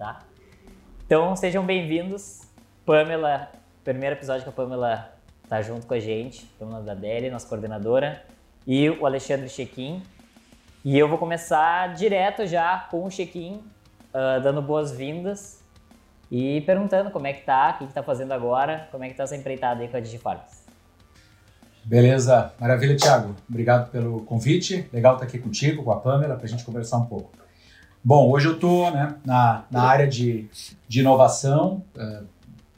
tá? Então sejam bem-vindos. Pamela, primeiro episódio que a Pamela tá junto com a gente, Pamela da Deli, nossa coordenadora, e o Alexandre Chequim. E eu vou começar direto já com o Chequim, uh, dando boas-vindas e perguntando como é que tá, o que, que tá fazendo agora, como é que tá essa empreitada aí com a Digifarms. Beleza, maravilha, Thiago. Obrigado pelo convite. Legal estar aqui contigo, com a Pamela, para a gente conversar um pouco. Bom, hoje eu estou né, na, na área de, de inovação, uh,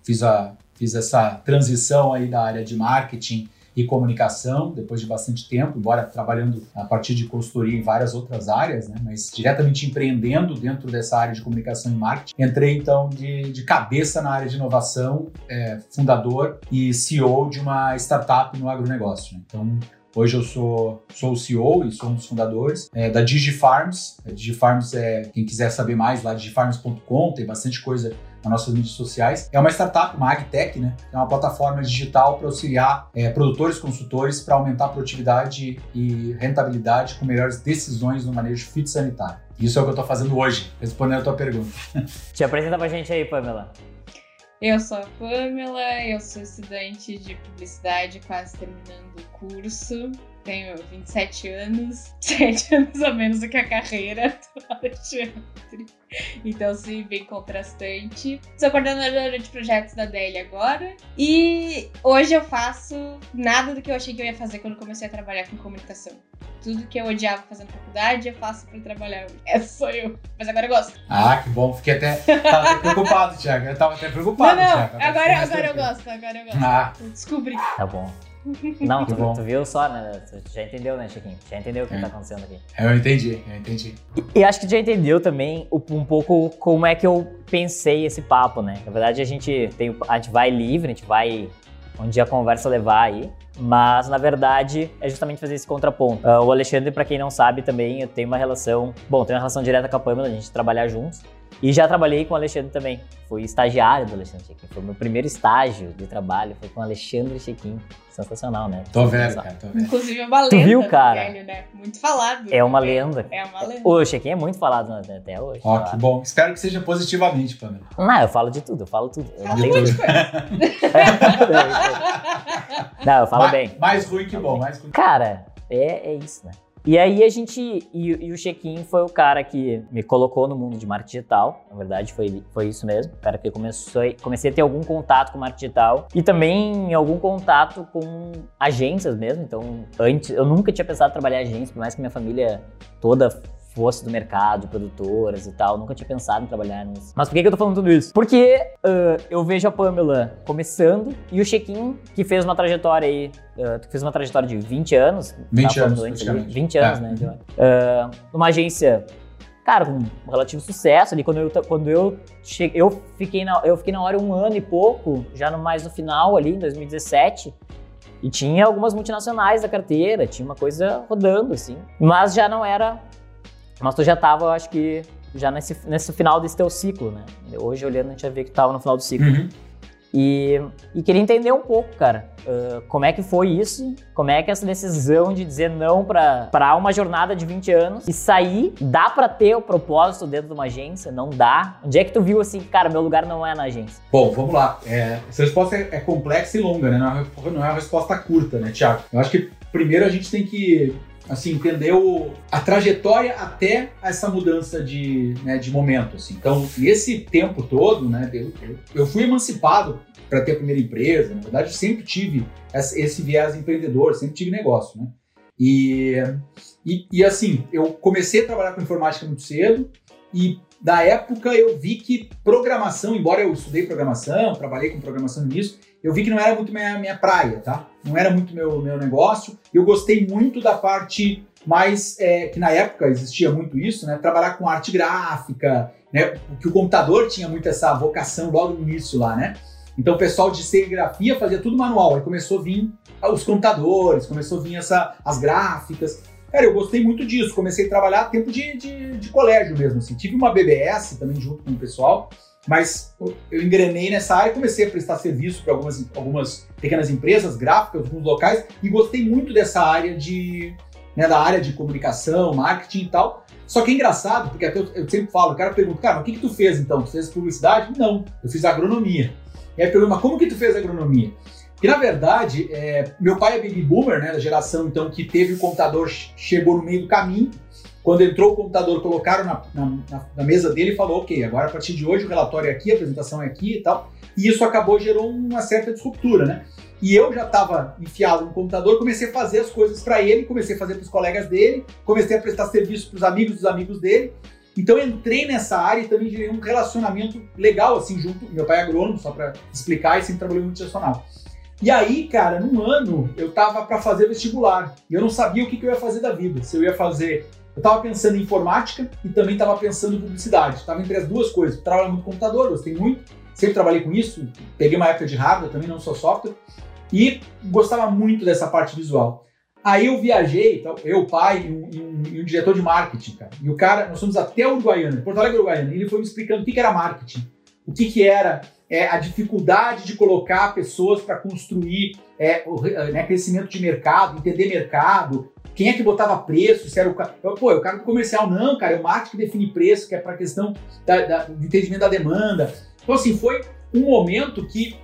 fiz, a, fiz essa transição aí da área de marketing e comunicação, depois de bastante tempo, embora trabalhando a partir de consultoria em várias outras áreas, né, mas diretamente empreendendo dentro dessa área de comunicação e marketing. Entrei então de, de cabeça na área de inovação, é, fundador e CEO de uma startup no agronegócio. Né? Então, Hoje eu sou, sou o CEO e sou um dos fundadores é, da DigiFarms. A DigiFarms é, quem quiser saber mais, lá digifarms.com, tem bastante coisa nas nossas mídias sociais. É uma startup, uma agtech, né? É uma plataforma digital para auxiliar é, produtores, consultores para aumentar a produtividade e rentabilidade com melhores decisões no manejo fitossanitário. Isso é o que eu estou fazendo hoje, respondendo a tua pergunta. Te apresenta pra gente aí, Pamela. Eu sou a Pamela, eu sou estudante de publicidade, quase terminando o curso. Tenho 27 anos, 7 anos a menos do que a carreira do Alexandre. Então, sim, bem contrastante. Sou coordenadora de projetos da DL agora. E hoje eu faço nada do que eu achei que eu ia fazer quando comecei a trabalhar com comunicação. Tudo que eu odiava fazer na faculdade, eu faço pra trabalhar. Essa sou eu. Mas agora eu gosto. Ah, que bom. Fiquei até, tava até preocupado, Thiago. Eu tava até preocupado, não, não. Thiago. Agora, agora eu gosto, agora eu gosto. Ah. Eu descobri. Tá bom. Não, tu, tu, viu só, né? Tu já entendeu, né, Chiquinho? Já entendeu o que é. tá acontecendo aqui. Eu entendi, eu entendi. E, e acho que tu já entendeu também um pouco como é que eu pensei esse papo, né? Na verdade, a gente, tem, a gente vai livre, a gente vai onde a conversa levar aí. Mas, na verdade, é justamente fazer esse contraponto. Uh, o Alexandre, para quem não sabe também, eu tenho uma relação... Bom, tenho uma relação direta com a Pamela, a gente trabalhar juntos. E já trabalhei com o Alexandre também. Fui estagiário do Alexandre Chequim. Foi o meu primeiro estágio de trabalho, foi com o Alexandre Chequim. Sensacional, né? Tô vendo, cara, tô vendo. Inclusive é uma lenda. Tu viu, cara? Velho, né? Muito falado. É uma lenda. É uma lenda. O Chequim é muito falado né, até hoje. Ó, que bom. Espero que seja positivamente, Pamela. Não, eu falo de tudo, eu falo tudo. Eu Fala não tenho... não, eu falo mais, bem. Mais ruim que bom, mais ruim. Cara, é, é isso, né? E aí a gente. E, e o Chequim foi o cara que me colocou no mundo de marketing digital. Na verdade, foi, foi isso mesmo. O cara que começou, comecei a ter algum contato com marketing digital. E também algum contato com agências mesmo. Então, antes, eu nunca tinha pensado em trabalhar em agência, por mais que minha família toda fosse do mercado, produtoras e tal. Nunca tinha pensado em trabalhar nisso. Mas por que, que eu tô falando tudo isso? Porque uh, eu vejo a Pamela começando e o Chequim, que fez uma trajetória aí, uh, fez uma trajetória de 20 anos. 20 tava anos, antes, praticamente. 20 anos, É. né? Uh, numa agência. Cara, com um relativo sucesso ali, quando eu, quando eu cheguei, eu fiquei, na, eu fiquei na hora um ano e pouco, já no, mais no final ali, em 2017, e tinha algumas multinacionais da carteira, tinha uma coisa rodando, assim. Mas já não era. Mas tu já tava, eu acho que, já nesse, nesse final desse teu ciclo, né? Hoje, olhando, a gente já vê que tava no final do ciclo. Uhum. E, e queria entender um pouco, cara, uh, como é que foi isso, como é que essa decisão de dizer não pra uma jornada de 20 anos e sair, dá pra ter o propósito dentro de uma agência? Não dá? Onde é que tu viu assim, cara, meu lugar não é na agência? Bom, vamos lá. É, essa resposta é, é complexa e longa, né? Não é, não é uma resposta curta, né, Tiago? Eu acho que primeiro a gente tem que assim, entender o, a trajetória até essa mudança de, né, de momento. Assim. Então, nesse tempo todo, né, eu, eu- fui emancipado para ter a primeira empresa. Na verdade, sempre tive esse, esse viés empreendedor, sempre tive negócio. Né? E, e, e, assim, eu comecei a trabalhar com informática muito cedo e da época eu vi que programação, embora eu estudei programação, trabalhei com programação nisso, eu vi que não era muito minha, minha praia, tá? Não era muito meu, meu negócio. Eu gostei muito da parte mais, é, que na época existia muito isso, né? Trabalhar com arte gráfica, né? Que o computador tinha muito essa vocação logo no início lá, né? Então o pessoal de serigrafia fazia tudo manual, aí começou a vir os computadores, começou a vir essa, as gráficas. Cara, eu gostei muito disso. Comecei a trabalhar tempo de, de, de colégio mesmo. Assim. Tive uma BBS também junto com o pessoal, mas eu engrenei nessa área comecei a prestar serviço para algumas, algumas pequenas empresas gráficas, alguns locais, e gostei muito dessa área de, né, da área de comunicação, marketing e tal. Só que é engraçado, porque até eu, eu sempre falo, o cara pergunta, cara, o que, que tu fez então? Tu fez publicidade? Não, eu fiz agronomia. E aí pergunta, como que tu fez agronomia? E na verdade, é, meu pai é baby boomer, né, da geração então que teve o computador, chegou no meio do caminho. Quando entrou o computador, colocaram na, na, na, mesa dele e falou, ok, agora a partir de hoje o relatório é aqui, a apresentação é aqui e tal. E isso acabou gerou uma certa disruptura, né? E eu já estava enfiado no computador, comecei a fazer as coisas para ele, comecei a fazer para os colegas dele, comecei a prestar serviço para os amigos dos amigos dele. Então entrei nessa área e também gerei um relacionamento legal assim junto. Meu pai é agrônomo, só para explicar, e sempre trabalhei multinacional. E aí, cara, num ano eu tava para fazer vestibular e eu não sabia o que, que, eu ia fazer da vida. Se eu ia fazer. Eu tava pensando em informática e também tava pensando em publicidade. Tava entre as duas coisas. Trabalho muito computador, gostei muito, sempre trabalhei com isso. Peguei uma época de hardware também, não só software. E gostava muito dessa parte visual. Aí eu viajei, então, eu, pai e um, e, um, e um, diretor de marketing, cara. E o cara, nós fomos até Uruguaiana, Porto Alegre, Uruguaiana, e ele foi me explicando o que, que era marketing, o que, que era é, a dificuldade de colocar pessoas para construir é, o né, crescimento de mercado, entender mercado, quem é que botava preço, se era o cara. Pô, é o cara do comercial, não, cara, é o marketing que define preço, que é para questão da, da, do entendimento da demanda. Então, assim, foi um momento que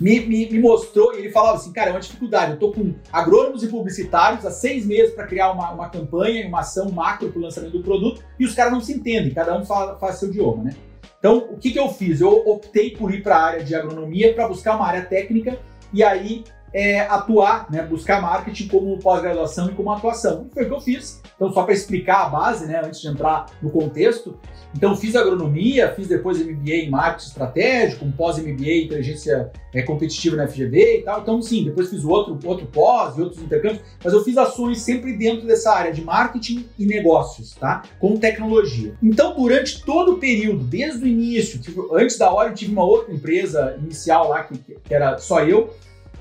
me, me, me, mostrou, e ele falava assim, cara, é uma dificuldade, eu tô com agrônomos e publicitários há seis meses para criar uma, uma campanha, uma ação macro para o lançamento do produto, e os caras não se entendem, cada um fala, faz seu idioma, né? Então, o que, que eu fiz? Eu optei por ir para a área de agronomia para buscar uma área técnica e aí é, atuar, né, buscar marketing como pós-graduação e como atuação. E foi o que eu fiz. Então, só para explicar a base, né, antes de entrar no contexto, então fiz agronomia, fiz depois MBA em marketing estratégico, um pós-MBA em inteligência é, competitiva na FGV e tal. Então, sim, depois fiz outro, outro pós e outros intercâmbios, mas eu fiz ações sempre dentro dessa área de marketing e negócios, tá? Com tecnologia. Então, durante todo o período, desde o início, tipo, antes da hora eu tive uma outra empresa inicial lá que, que era só eu,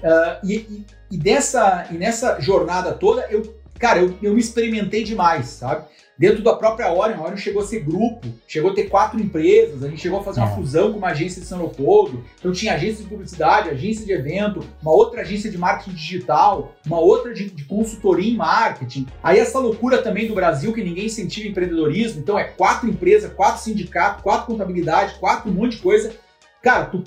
Uh, e, e, e, dessa, e nessa jornada toda, eu, cara, eu, eu me experimentei demais, sabe? Dentro da própria Orion, a Orion chegou a ser grupo, chegou a ter quatro empresas, a gente chegou a fazer uma é. fusão com uma agência de São Leopoldo, então tinha agência de publicidade, agência de evento, uma outra agência de marketing digital, uma outra de, de consultoria em marketing. Aí essa loucura também do Brasil, que ninguém incentiva empreendedorismo, então é quatro empresas, quatro sindicatos, quatro contabilidade, quatro um monte de coisa. Cara, tu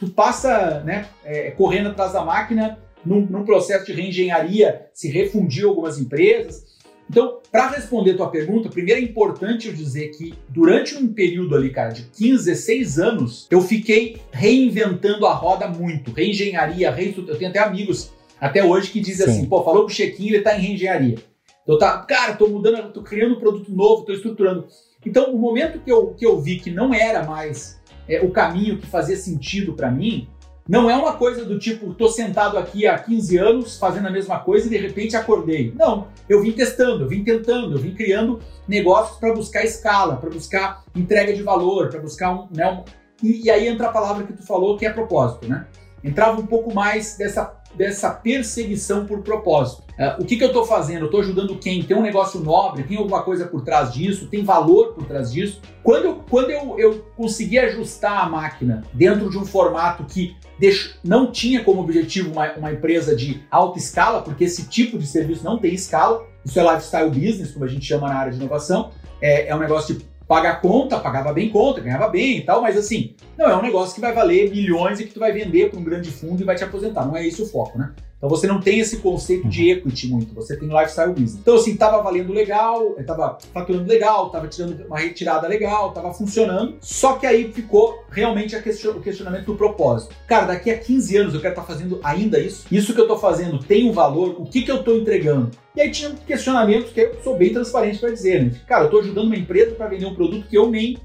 tu passa né, é, correndo atrás da máquina num, num, processo de reengenharia, se refundiu algumas empresas. Então, para responder tua pergunta, primeiro é importante eu dizer que durante um período ali, cara, de 15, 16 anos, eu fiquei reinventando a roda muito, reengenharia, reestrutura. Eu tenho até amigos até hoje que dizem Sim. assim, pô, falou com o Chequinho, ele tá em reengenharia. Eu tá, cara, tô mudando, tô criando um produto novo, tô estruturando. Então, o momento que eu, que eu vi que não era mais é, o caminho que fazia sentido para mim, não é uma coisa do tipo, tô sentado aqui há 15 anos fazendo a mesma coisa e de repente acordei. Não, eu vim testando, eu vim tentando, eu vim criando negócios para buscar escala, para buscar entrega de valor, para buscar um, né, um... E, e aí entra a palavra que tu falou, que é propósito, né? Entrava um pouco mais dessa dessa perseguição por propósito. Uh, o que, que eu estou fazendo? Eu estou ajudando quem? Tem um negócio nobre? Tem alguma coisa por trás disso? Tem valor por trás disso? Quando eu, quando eu, eu consegui ajustar a máquina dentro de um formato que deixo, não tinha como objetivo uma, uma empresa de alta escala, porque esse tipo de serviço não tem escala, isso é lifestyle business, como a gente chama na área de inovação, é, é um negócio de pagar conta, pagava bem conta, ganhava bem e tal, mas assim, não é um negócio que vai valer milhões e que tu vai vender para um grande fundo e vai te aposentar. Não é esse o foco, né? Então você não tem esse conceito de uhum. equity muito, você tem lifestyle business. Então assim, tava valendo legal, tava faturando legal, tava tirando uma retirada legal, tava funcionando. Só que aí ficou realmente question o questionamento do propósito. Cara, daqui a 15 anos eu quero estar tá fazendo ainda isso? Isso que eu tô fazendo tem um valor? O que que eu tô entregando? E aí tinha questionamentos que eu sou bem transparente para dizer, né? Cara, eu tô ajudando uma empresa para vender um produto que eu nem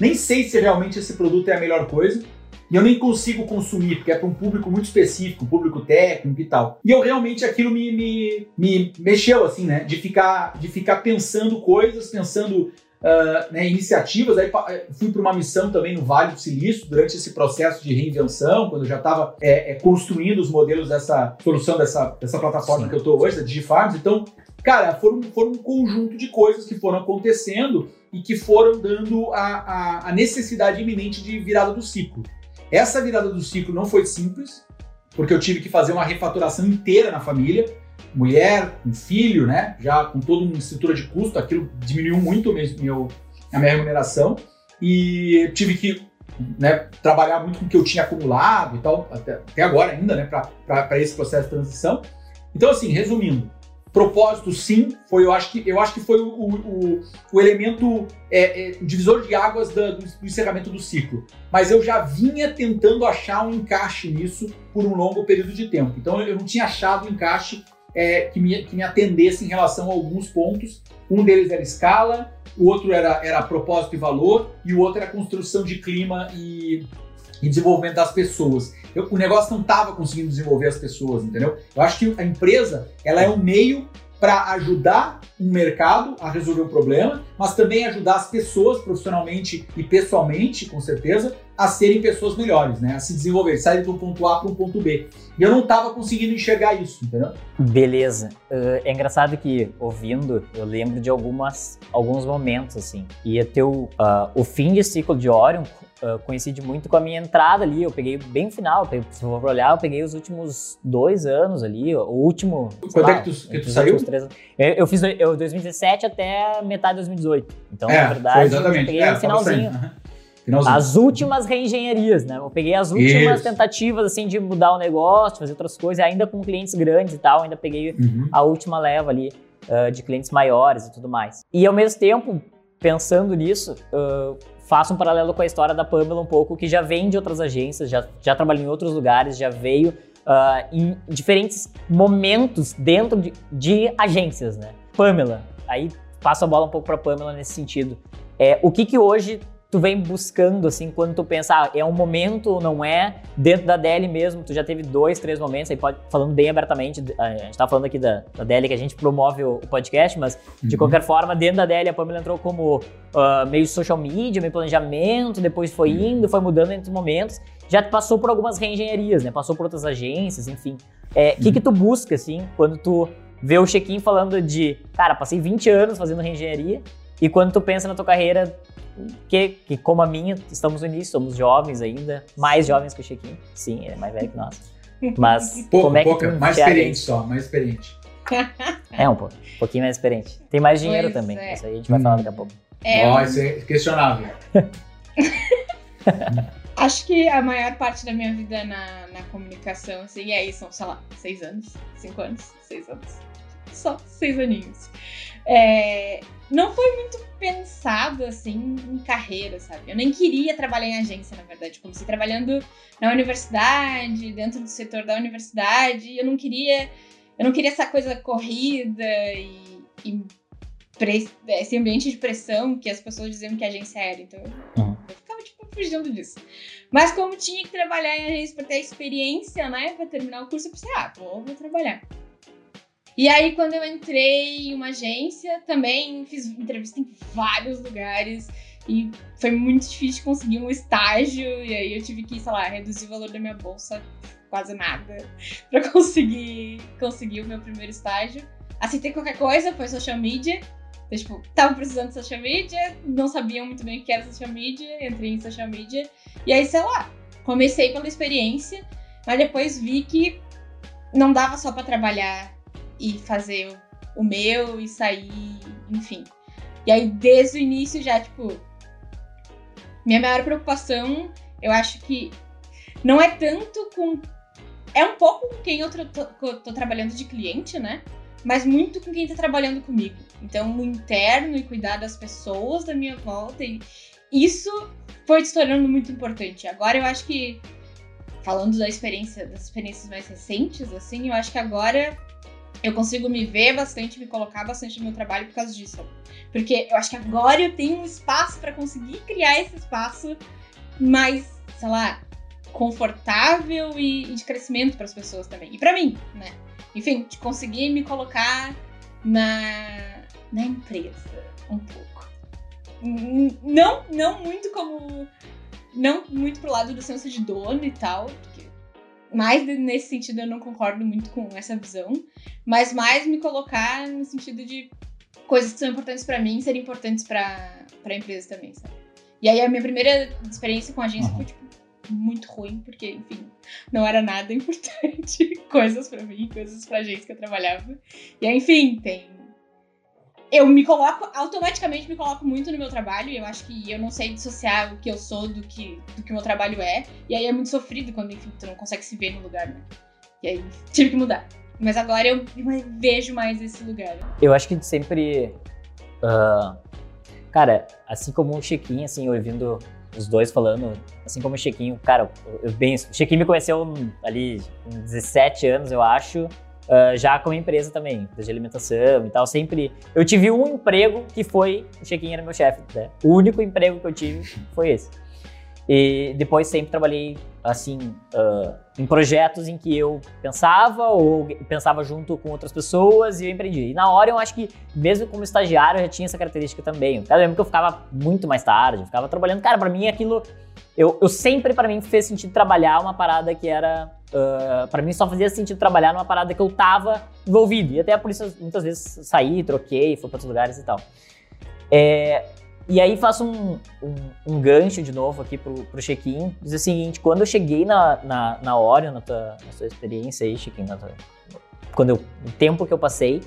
nem sei se realmente esse produto é a melhor coisa e eu nem consigo consumir, porque é para um público muito específico, um público técnico e tal. E eu realmente aquilo me, me, me mexeu, assim, né? De ficar, de ficar pensando coisas, pensando Uh, né, iniciativas. Aí fui para uma missão também no Vale do Silício durante esse processo de reinvenção, quando eu já estava é, é, construindo os modelos dessa solução dessa, dessa plataforma Sim. que eu estou hoje, da DigiFarms. Então, cara, foram, foram um conjunto de coisas que foram acontecendo e que foram dando a, a, a necessidade iminente de virada do ciclo. Essa virada do ciclo não foi simples, porque eu tive que fazer uma refaturação inteira na família. mulher, um filho, né? Já com toda uma estrutura de custo, aquilo diminuiu muito mesmo meu, a minha remuneração e tive que né, trabalhar muito com o que eu tinha acumulado e tal, até, até agora ainda, né, para esse processo de transição. Então, assim, resumindo, propósito sim, foi, eu acho que, eu acho que foi o, o, o elemento é, é, divisor de águas da, do, do, encerramento do ciclo. Mas eu já vinha tentando achar um encaixe nisso por um longo período de tempo. Então eu não tinha achado um encaixe é, que, me, que me atendesse em relação a alguns pontos. Um deles era escala, o outro era, era propósito e valor, e o outro era construção de clima e, e desenvolvimento das pessoas. Eu, o negócio não estava conseguindo desenvolver as pessoas, entendeu? Eu acho que a empresa ela é um meio para ajudar um mercado a resolver um problema, mas também ajudar as pessoas profissionalmente e pessoalmente, com certeza, a serem pessoas melhores, né? A se desenvolver, sair do ponto A para um ponto B. E eu não estava conseguindo enxergar isso, entendeu? Beleza. Uh, é engraçado que, ouvindo, eu lembro de algumas, alguns momentos, assim. E até o, uh, o fim de ciclo de Orion uh, coincide muito com a minha entrada ali. Eu peguei bem final, se for olhar, eu peguei os últimos dois anos ali, o último. Quando lá, é que tu, que tu saiu? Três, eu, eu, fiz eu, 2017 até metade de 2018. Então, é, na verdade, eu peguei é, no finalzinho. Finalzinho. As últimas reengenharias, né? Eu peguei as últimas Isso. tentativas, assim, de mudar o negócio, fazer outras coisas, ainda com clientes grandes e tal, ainda peguei uhum. a última leva ali uh, de clientes maiores e tudo mais. E ao mesmo tempo, pensando nisso, uh, faço um paralelo com a história da Pamela um pouco, que já vem de outras agências, já, já trabalhou em outros lugares, já veio uh, em diferentes momentos dentro de, de, agências, né? Pamela, aí passo a bola um pouco para Pamela nesse sentido. É, o que que hoje tu vem buscando, assim, quando tu pensa, ah, é um momento ou não é? Dentro da DL mesmo, tu já teve dois, três momentos, aí pode, falando bem abertamente, a gente tá falando aqui da, da DL que a gente promove o, o podcast, mas de uhum. qualquer forma, dentro da DL a Pamela entrou como uh, meio social media, meio planejamento, depois foi uhum. indo, foi mudando entre momentos, já passou por algumas reengenharias, né? Passou por outras agências, enfim. O é, que que tu busca, assim, quando tu vê o check-in falando de, cara, passei 20 anos fazendo reengenharia, e quando tu pensa na tua carreira, que, que como a minha, estamos no início, somos jovens ainda, mais jovens que o Chiquinho. Sim, é mais velho que nós. Mas pouco, como é que pouca, mais experiente só, mais experiente. É um pouco, um pouquinho mais experiente. Tem mais dinheiro pois também, é. isso aí a gente vai hum. falar daqui a pouco. É, oh, isso é questionável. Acho que a maior parte da minha vida na, na comunicação, assim, e aí são, sei lá, seis anos, cinco anos, seis anos. Só seis aninhos. É, não foi muito pensado assim em carreira, sabe? Eu nem queria trabalhar em agência, na verdade. Comecei trabalhando na universidade, dentro do setor da universidade. Eu não queria, eu não queria essa coisa corrida e, e esse ambiente de pressão que as pessoas diziam que a agência era. Então uhum. eu ficava tipo fugindo disso. Mas como tinha que trabalhar em agência para ter experiência, né, para terminar o curso, eu pensei, ah, vou, vou trabalhar. E aí, quando eu entrei em uma agência, também fiz entrevista em vários lugares. E foi muito difícil conseguir um estágio. E aí eu tive que, sei lá, reduzir o valor da minha bolsa quase nada para conseguir, conseguir o meu primeiro estágio. Aceitei qualquer coisa, foi social media. Eu, tipo, tava precisando de social media, não sabiam muito bem o que era social media, entrei em social media. E aí, sei lá, comecei pela experiência, mas depois vi que não dava só para trabalhar e fazer o meu e sair, enfim. E aí, desde o início, já, tipo. Minha maior preocupação, eu acho que não é tanto com. É um pouco com quem eu tô, tô, tô trabalhando de cliente, né? Mas muito com quem tá trabalhando comigo. Então, o interno e cuidar das pessoas da minha volta. E isso foi se tornando muito importante. Agora eu acho que, falando da experiência, das experiências mais recentes, assim, eu acho que agora eu consigo me ver bastante, me colocar bastante no meu trabalho por causa disso. Porque eu acho que agora eu tenho um espaço para conseguir criar esse espaço mais, sei lá, confortável e, e de crescimento para as pessoas também. E para mim, né? Enfim, de conseguir me colocar na, na empresa um pouco. Não, não muito como. Não muito pro lado do senso de dono e tal, porque mais nesse sentido eu não concordo muito com essa visão, mas mais me colocar no sentido de coisas que são importantes para mim serem importantes para a empresa também, sabe? E aí a minha primeira experiência com a agência uhum. foi tipo muito ruim, porque, enfim, não era nada importante. coisas para mim, coisas pra gente que eu trabalhava. E aí, enfim, tem. Eu me coloco, automaticamente me coloco muito no meu trabalho, e eu acho que eu não sei dissociar o que eu sou do que, do que o meu trabalho é. E aí é muito sofrido quando, enfim, tu não consegue se ver no lugar, né? E aí tive que mudar. Mas agora eu vejo mais esse lugar. Eu acho que sempre. Uh, cara, assim como o Chiquinho, assim, ouvindo os dois falando, assim como o Chiquinho, cara, eu, bem, o Chiquinho me conheceu ali com 17 anos, eu acho, uh, já com empresa também, empresa de alimentação e tal, sempre. Eu tive um emprego que foi, o Chiquinho era meu chefe, né? O único emprego que eu tive foi esse. E depois sempre trabalhei assim uh, em projetos em que eu pensava ou pensava junto com outras pessoas e eu empreendi. E na hora eu acho que mesmo como estagiário eu já tinha essa característica também. Eu lembro que eu ficava muito mais tarde, ficava trabalhando. Cara, para mim aquilo eu, eu sempre para mim fez sentido trabalhar uma parada que era uh, para mim só fazia sentido trabalhar numa parada que eu tava envolvido. E até por isso muitas vezes saí, troquei, fui para outros lugares e tal. É, e aí faço um, um, um, gancho de novo aqui pro, pro check-in. Diz o seguinte, quando eu cheguei na, na, na na tua, na experiência aí, check-in, quando eu, tempo que eu passei,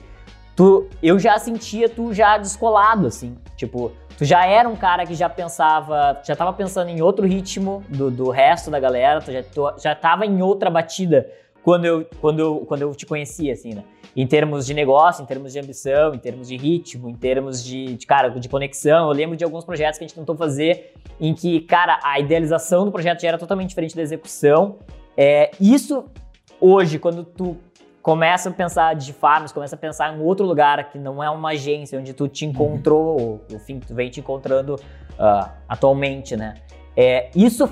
tu, eu já sentia tu já descolado, assim. Tipo, tu já era um cara que já pensava, já tava pensando em outro ritmo do, do resto da galera, tu já, tu, já tava em outra batida quando eu, quando eu, quando eu te conhecia, assim, né? em termos de negócio, em termos de ambição, em termos de ritmo, em termos de, de, cara, de conexão. Eu lembro de alguns projetos que a gente tentou fazer em que, cara, a idealização do projeto já era totalmente diferente da execução. É, isso, hoje, quando tu começa a pensar de farms, começa a pensar em outro lugar que não é uma agência onde tu te encontrou, uhum. enfim, tu vem te encontrando uh, atualmente, né? É, isso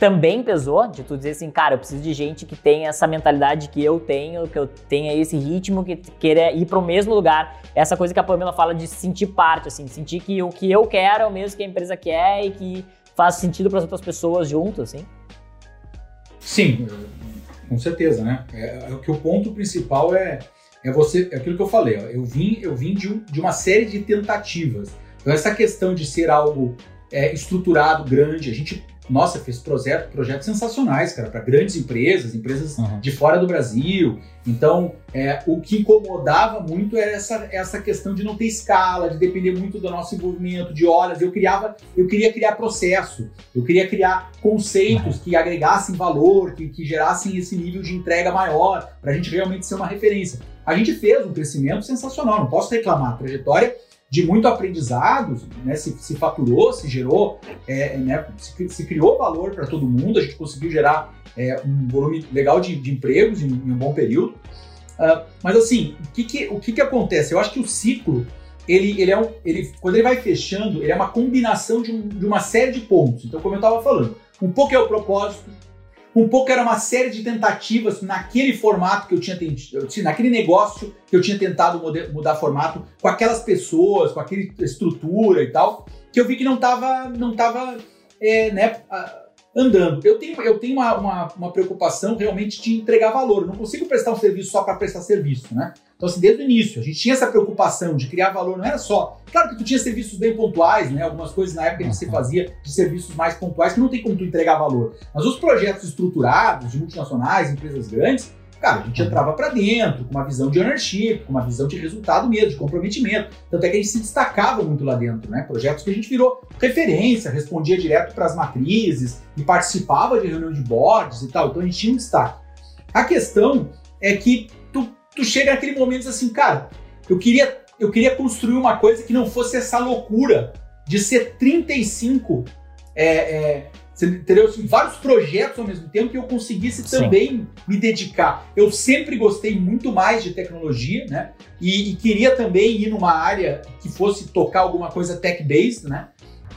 também pesou de tu dizer assim, cara, eu preciso de gente que tenha essa mentalidade que eu tenho, que eu tenha esse ritmo, que queira ir para o mesmo lugar. Essa coisa que a Pamela fala de sentir parte, assim, sentir que o que eu quero é o mesmo que a empresa quer e que faz sentido para as outras pessoas junto, assim. Sim, com certeza, né? É, é, que o ponto principal é é você, é aquilo que eu falei, ó, eu vim, eu vim de, de uma série de tentativas. Então essa questão de ser algo é, estruturado, grande, a gente nossa, fez projetos projetos sensacionais, cara, para grandes empresas, empresas uhum. de fora do Brasil. Então, é, o que incomodava muito era essa, essa questão de não ter escala, de depender muito do nosso envolvimento, de horas. Eu criava, eu queria criar processo, eu queria criar conceitos uhum. que agregassem valor, que, que gerassem esse nível de entrega maior, para a gente realmente ser uma referência. A gente fez um crescimento sensacional, não posso reclamar. A trajetória de muito aprendizado, né, se, se faturou, se gerou, é, né, se, se, criou valor para todo mundo, a gente conseguiu gerar é, um volume legal de, de empregos em, em, um bom período. Uh, mas assim, o, que, que, o que, que acontece? Eu acho que o ciclo, ele, ele é um, ele, quando ele vai fechando, ele é uma combinação de, um, de uma série de pontos. Então, como eu estava falando, um pouco é o propósito, um pouco era uma série de tentativas naquele formato que eu tinha tentado, naquele negócio que eu tinha tentado mudar formato, com aquelas pessoas, com aquela estrutura e tal, que eu vi que não estava não tava, é, né, andando. Eu tenho, eu tenho uma, uma, uma, preocupação realmente de entregar valor. Eu não consigo prestar um serviço só para prestar serviço, né? Então, assim, desde o início, a gente tinha essa preocupação de criar valor, não era só. Claro que tu tinha serviços bem pontuais, né? Algumas coisas na época que você fazia de serviços mais pontuais que não tem como tu entregar valor. Mas os projetos estruturados de multinacionais, empresas grandes, Cara, a gente entrava para dentro com uma visão de ownership, com uma visão de resultado mesmo, de comprometimento. Tanto é que a gente se destacava muito lá dentro, né? Projetos que a gente virou referência, respondia direto para as matrizes e participava de reunião de boards e tal. Então a gente tinha um destaque. A questão é que tu, tu chega naquele momento assim, cara, eu queria, eu queria construir uma coisa que não fosse essa loucura de ser 35 é, é, entendeu? Assim, vários projetos ao mesmo tempo que eu conseguisse também Sim. me dedicar. Eu sempre gostei muito mais de tecnologia, né? E, e, queria também ir numa área que fosse tocar alguma coisa tech-based, né?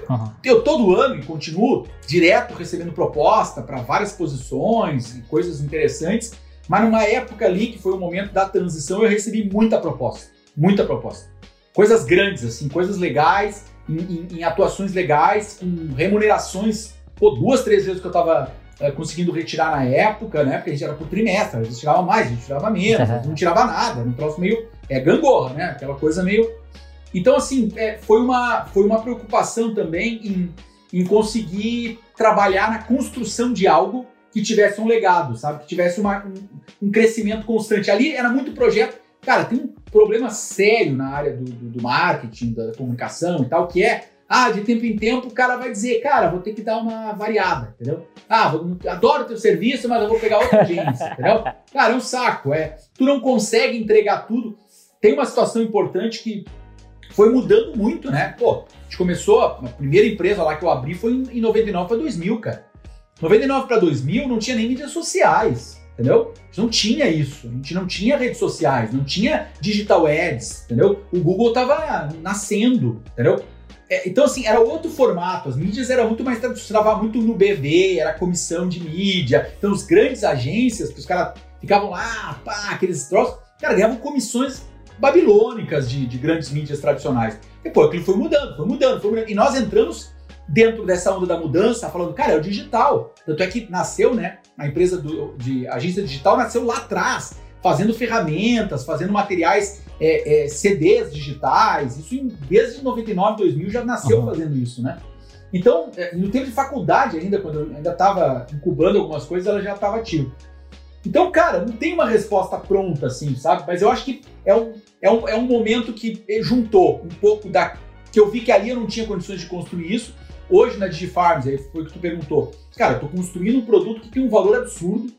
Uhum. Eu todo ano e continuo direto recebendo proposta para várias posições e coisas interessantes, mas numa época ali que foi o momento da transição, eu recebi muita proposta, muita proposta. Coisas grandes, assim, coisas legais, em, em, em atuações legais, com remunerações pô, duas, três vezes que eu tava é, conseguindo retirar na época, né? Porque a gente era por trimestre, a gente tirava mais, a gente tirava menos, gente não tirava nada, um troço meio é, gangorra, né? Aquela coisa meio. Então, assim, é, foi, uma, foi uma preocupação também em, em conseguir trabalhar na construção de algo que tivesse um legado, sabe? Que tivesse uma, um, um, crescimento constante. Ali era muito projeto. Cara, tem um problema sério na área do, do, do marketing, da comunicação e tal, que é ah, de tempo em tempo o cara vai dizer, cara, vou ter que dar uma variada, entendeu? Ah, vou, adoro teu serviço, mas eu vou pegar outra agência, entendeu? Cara, é um saco, é. Tu não consegue entregar tudo. Tem uma situação importante que foi mudando muito, né? Pô, a gente começou, a primeira empresa lá que eu abri foi em 99 para 2000, cara. 99 para 2000 não tinha nem mídias sociais, entendeu? A gente não tinha isso, a gente não tinha redes sociais, não tinha digital ads, entendeu? O Google tava nascendo, entendeu? É, então, assim, era outro formato. As mídias eram muito mais tradicionais, muito no BV, era comissão de mídia. Então, as grandes agências, que os caras ficavam lá, pá, aqueles troços, cara, ganhavam comissões babilônicas de, de grandes mídias tradicionais. Depois aquilo foi mudando, foi mudando, foi mudando. E nós entramos dentro dessa onda da mudança, falando, cara, é o digital. Tanto é que nasceu, né? A empresa do, de agência digital nasceu lá atrás, fazendo ferramentas, fazendo materiais é, é, CDs digitais, isso em, desde 99, 2000 já nasceu uhum. fazendo isso, né? Então, é, no tempo de faculdade ainda, quando eu ainda estava incubando algumas coisas, ela já estava ativa. Então, cara, não tem uma resposta pronta, assim, sabe? Mas eu acho que é um, é um, é um momento que juntou um pouco da. que eu vi que ali eu não tinha condições de construir isso. Hoje na DigiFarms, aí foi o que tu perguntou. Cara, eu tô construindo um produto que tem um valor absurdo,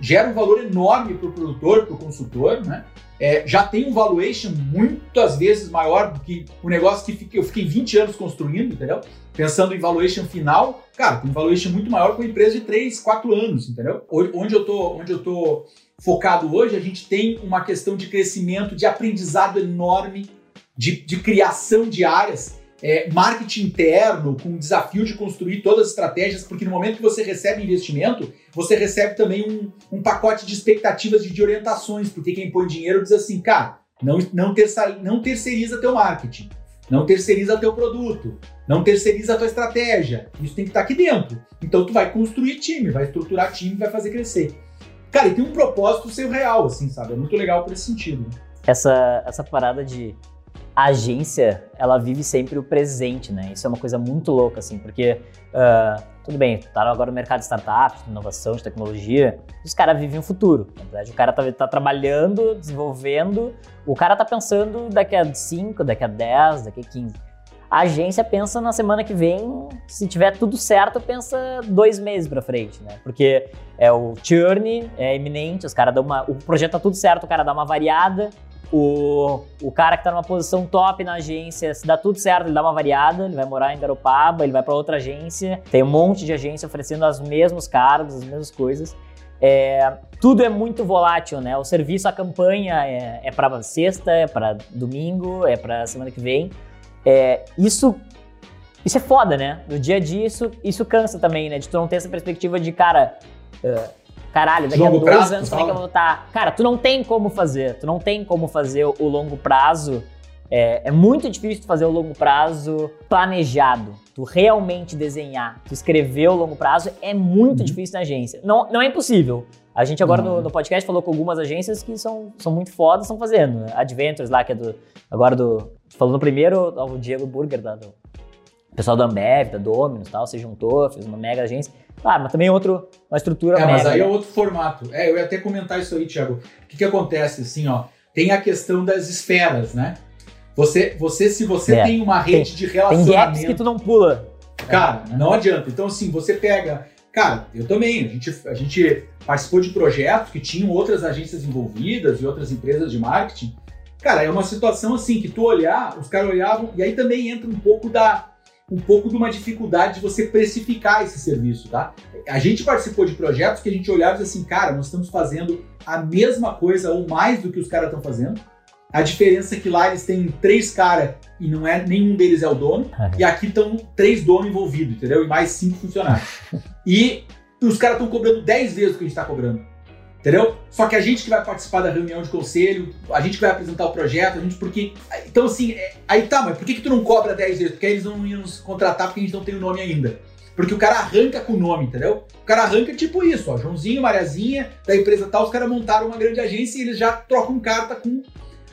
gera um valor enorme para o produtor, para o consultor, né? é, já tem um valuation muitas vezes maior do que o negócio que eu fiquei 20 anos construindo, entendeu? Pensando em valuation final, cara, tem um valuation muito maior com uma empresa de 3, 4 anos, entendeu? Onde eu tô, onde eu tô focado hoje, a gente tem uma questão de crescimento, de aprendizado enorme, de, de criação de áreas é, marketing interno, com o desafio de construir todas as estratégias, porque no momento que você recebe investimento, você recebe também um, um pacote de expectativas e de orientações, porque quem põe dinheiro diz assim, cara, não, não, terça, não terceiriza teu marketing, não terceiriza teu produto, não terceiriza tua estratégia. Isso tem que estar aqui dentro. Então tu vai construir time, vai estruturar time, vai fazer crescer. Cara, e tem um propósito seu real, assim, sabe? É muito legal por esse sentido. Essa, essa parada de a agência, ela vive sempre o presente, né? Isso é uma coisa muito louca, assim, porque uh, tudo bem, tá agora no mercado de startups, de inovação, de tecnologia, os caras vivem o futuro. Na verdade, o cara tá, tá, trabalhando, desenvolvendo, o cara tá pensando daqui a 5, daqui a 10, daqui a 15. A agência pensa na semana que vem, se tiver tudo certo, pensa dois meses para frente, né? Porque é o churn, é iminente, os caras dão uma. O projeto tá tudo certo, o cara dá uma variada, o, o cara que tá numa posição top na agência, se dá tudo certo, ele dá uma variada, ele vai morar em Garopaba, ele vai para outra agência. Tem um monte de agência oferecendo os mesmos cargos, as mesmas coisas. É, tudo é muito volátil, né? O serviço, a campanha é, é para sexta, é para domingo, é para semana que vem. É, isso, isso é foda, né? No dia a dia isso, isso cansa também, né? De tu não ter essa perspectiva de, cara, uh, Caralho, daqui a dois prazo, anos como é que eu vou estar? Cara, tu não tem como fazer. Tu não tem como fazer o longo prazo. É, é muito difícil fazer o longo prazo planejado. Tu realmente desenhar, tu escrever o longo prazo é muito uhum. difícil na agência. Não, não é impossível. A gente agora no, no, podcast falou com algumas agências que são, são muito fodas, estão fazendo. Adventures lá, que é do. Agora do. Falando primeiro, o Diego Burger, da, do pessoal da Ambev, da Dominus tal, se juntou, fez uma mega agência. Ah, mas também outro, uma estrutura É, mas aí é outro formato. É, eu ia até comentar isso aí, Thiago. O que, que acontece, assim, ó? Tem a questão das esferas, né? Você, você se você é. tem uma rede tem, de relacionamento... Tem gaps que tu não pula. Cara, é. não adianta. Então, assim, você pega... Cara, eu também. A gente, a gente participou de projetos que tinham outras agências envolvidas e outras empresas de marketing. Cara, é uma situação assim que tu olhar, os caras olhavam, e aí também entra um pouco da, um pouco de uma dificuldade de você precificar esse serviço, tá? A gente participou de projetos que a gente olhava e assim, cara, nós estamos fazendo a mesma coisa ou mais do que os caras estão fazendo. A diferença é que lá eles têm três caras e não é nenhum deles é o dono. Uhum. E aqui estão três donos envolvidos, entendeu? E mais cinco funcionários. e os caras estão cobrando dez vezes o que a gente está cobrando. Entendeu? Só que a gente que vai participar da reunião de conselho, a gente que vai apresentar o projeto, a gente porque. Então, assim, é, aí tá, mas por que, que tu não cobra 10 vezes? Porque eles não iam nos contratar porque a gente não tem o nome ainda. Porque o cara arranca com o nome, entendeu? O cara arranca tipo isso, ó. Joãozinho, Mariazinha, da empresa tal, os caras montaram uma grande agência e eles já trocam carta com.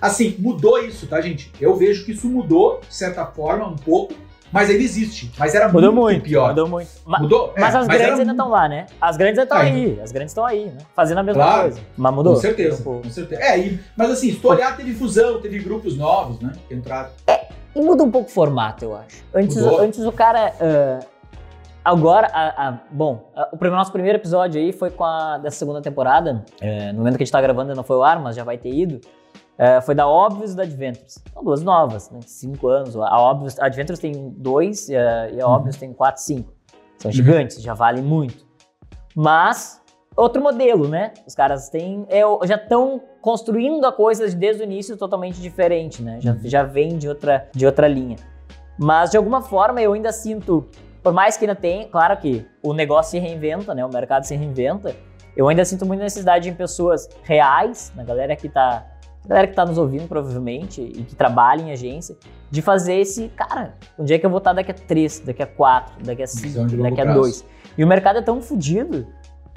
Assim, mudou isso, tá, gente? Eu vejo que isso mudou, de certa forma, um pouco, Mas ele existe. Mas era Mudou muito, muito, pior. mudou muito. Ma- Mudou? Mas É, as era grandes ainda estão lá, né? As grandes ainda estão Tá, aí, as grandes estão aí, né? Fazendo a mesma Claro. coisa. Mas mudou. Com certeza, um pouco. com certeza. É, e- mas assim, se tu olhar, teve fusão, teve grupos novos, né? Que entraram. E muda um pouco o formato, eu acho. Antes, Mudou. antes o cara. ah, agora, a- a- bom, a- o primeiro- nosso primeiro episódio aí foi com a dessa segunda temporada. eh, no momento que a gente tá gravando não foi ao ar, mas já vai ter ido. Eh, foi da Óbvios e da Adventures. São duas novas, né? Cinco anos. A Óbvios, a Adventures tem dois e a, e a Uhum. Óbvios tem quatro, cinco. São gigantes, já valem muito. Mas, outro modelo, né? Os caras têm. é, já estão construindo a coisa desde o início totalmente diferente, né? Já, Uhum. já vem de outra, de outra linha. Mas, de alguma forma, eu ainda sinto. Por mais que ainda tenha, claro que o negócio se reinventa, né? O mercado se reinventa. Eu ainda sinto muita necessidade em pessoas reais, na galera que tá. Galera que tá nos ouvindo, provavelmente, e que trabalha em agência, de fazer esse, cara, onde é que eu vou estar daqui a três, daqui a quatro, daqui a cinco, daqui a dois. E o mercado é tão fodido,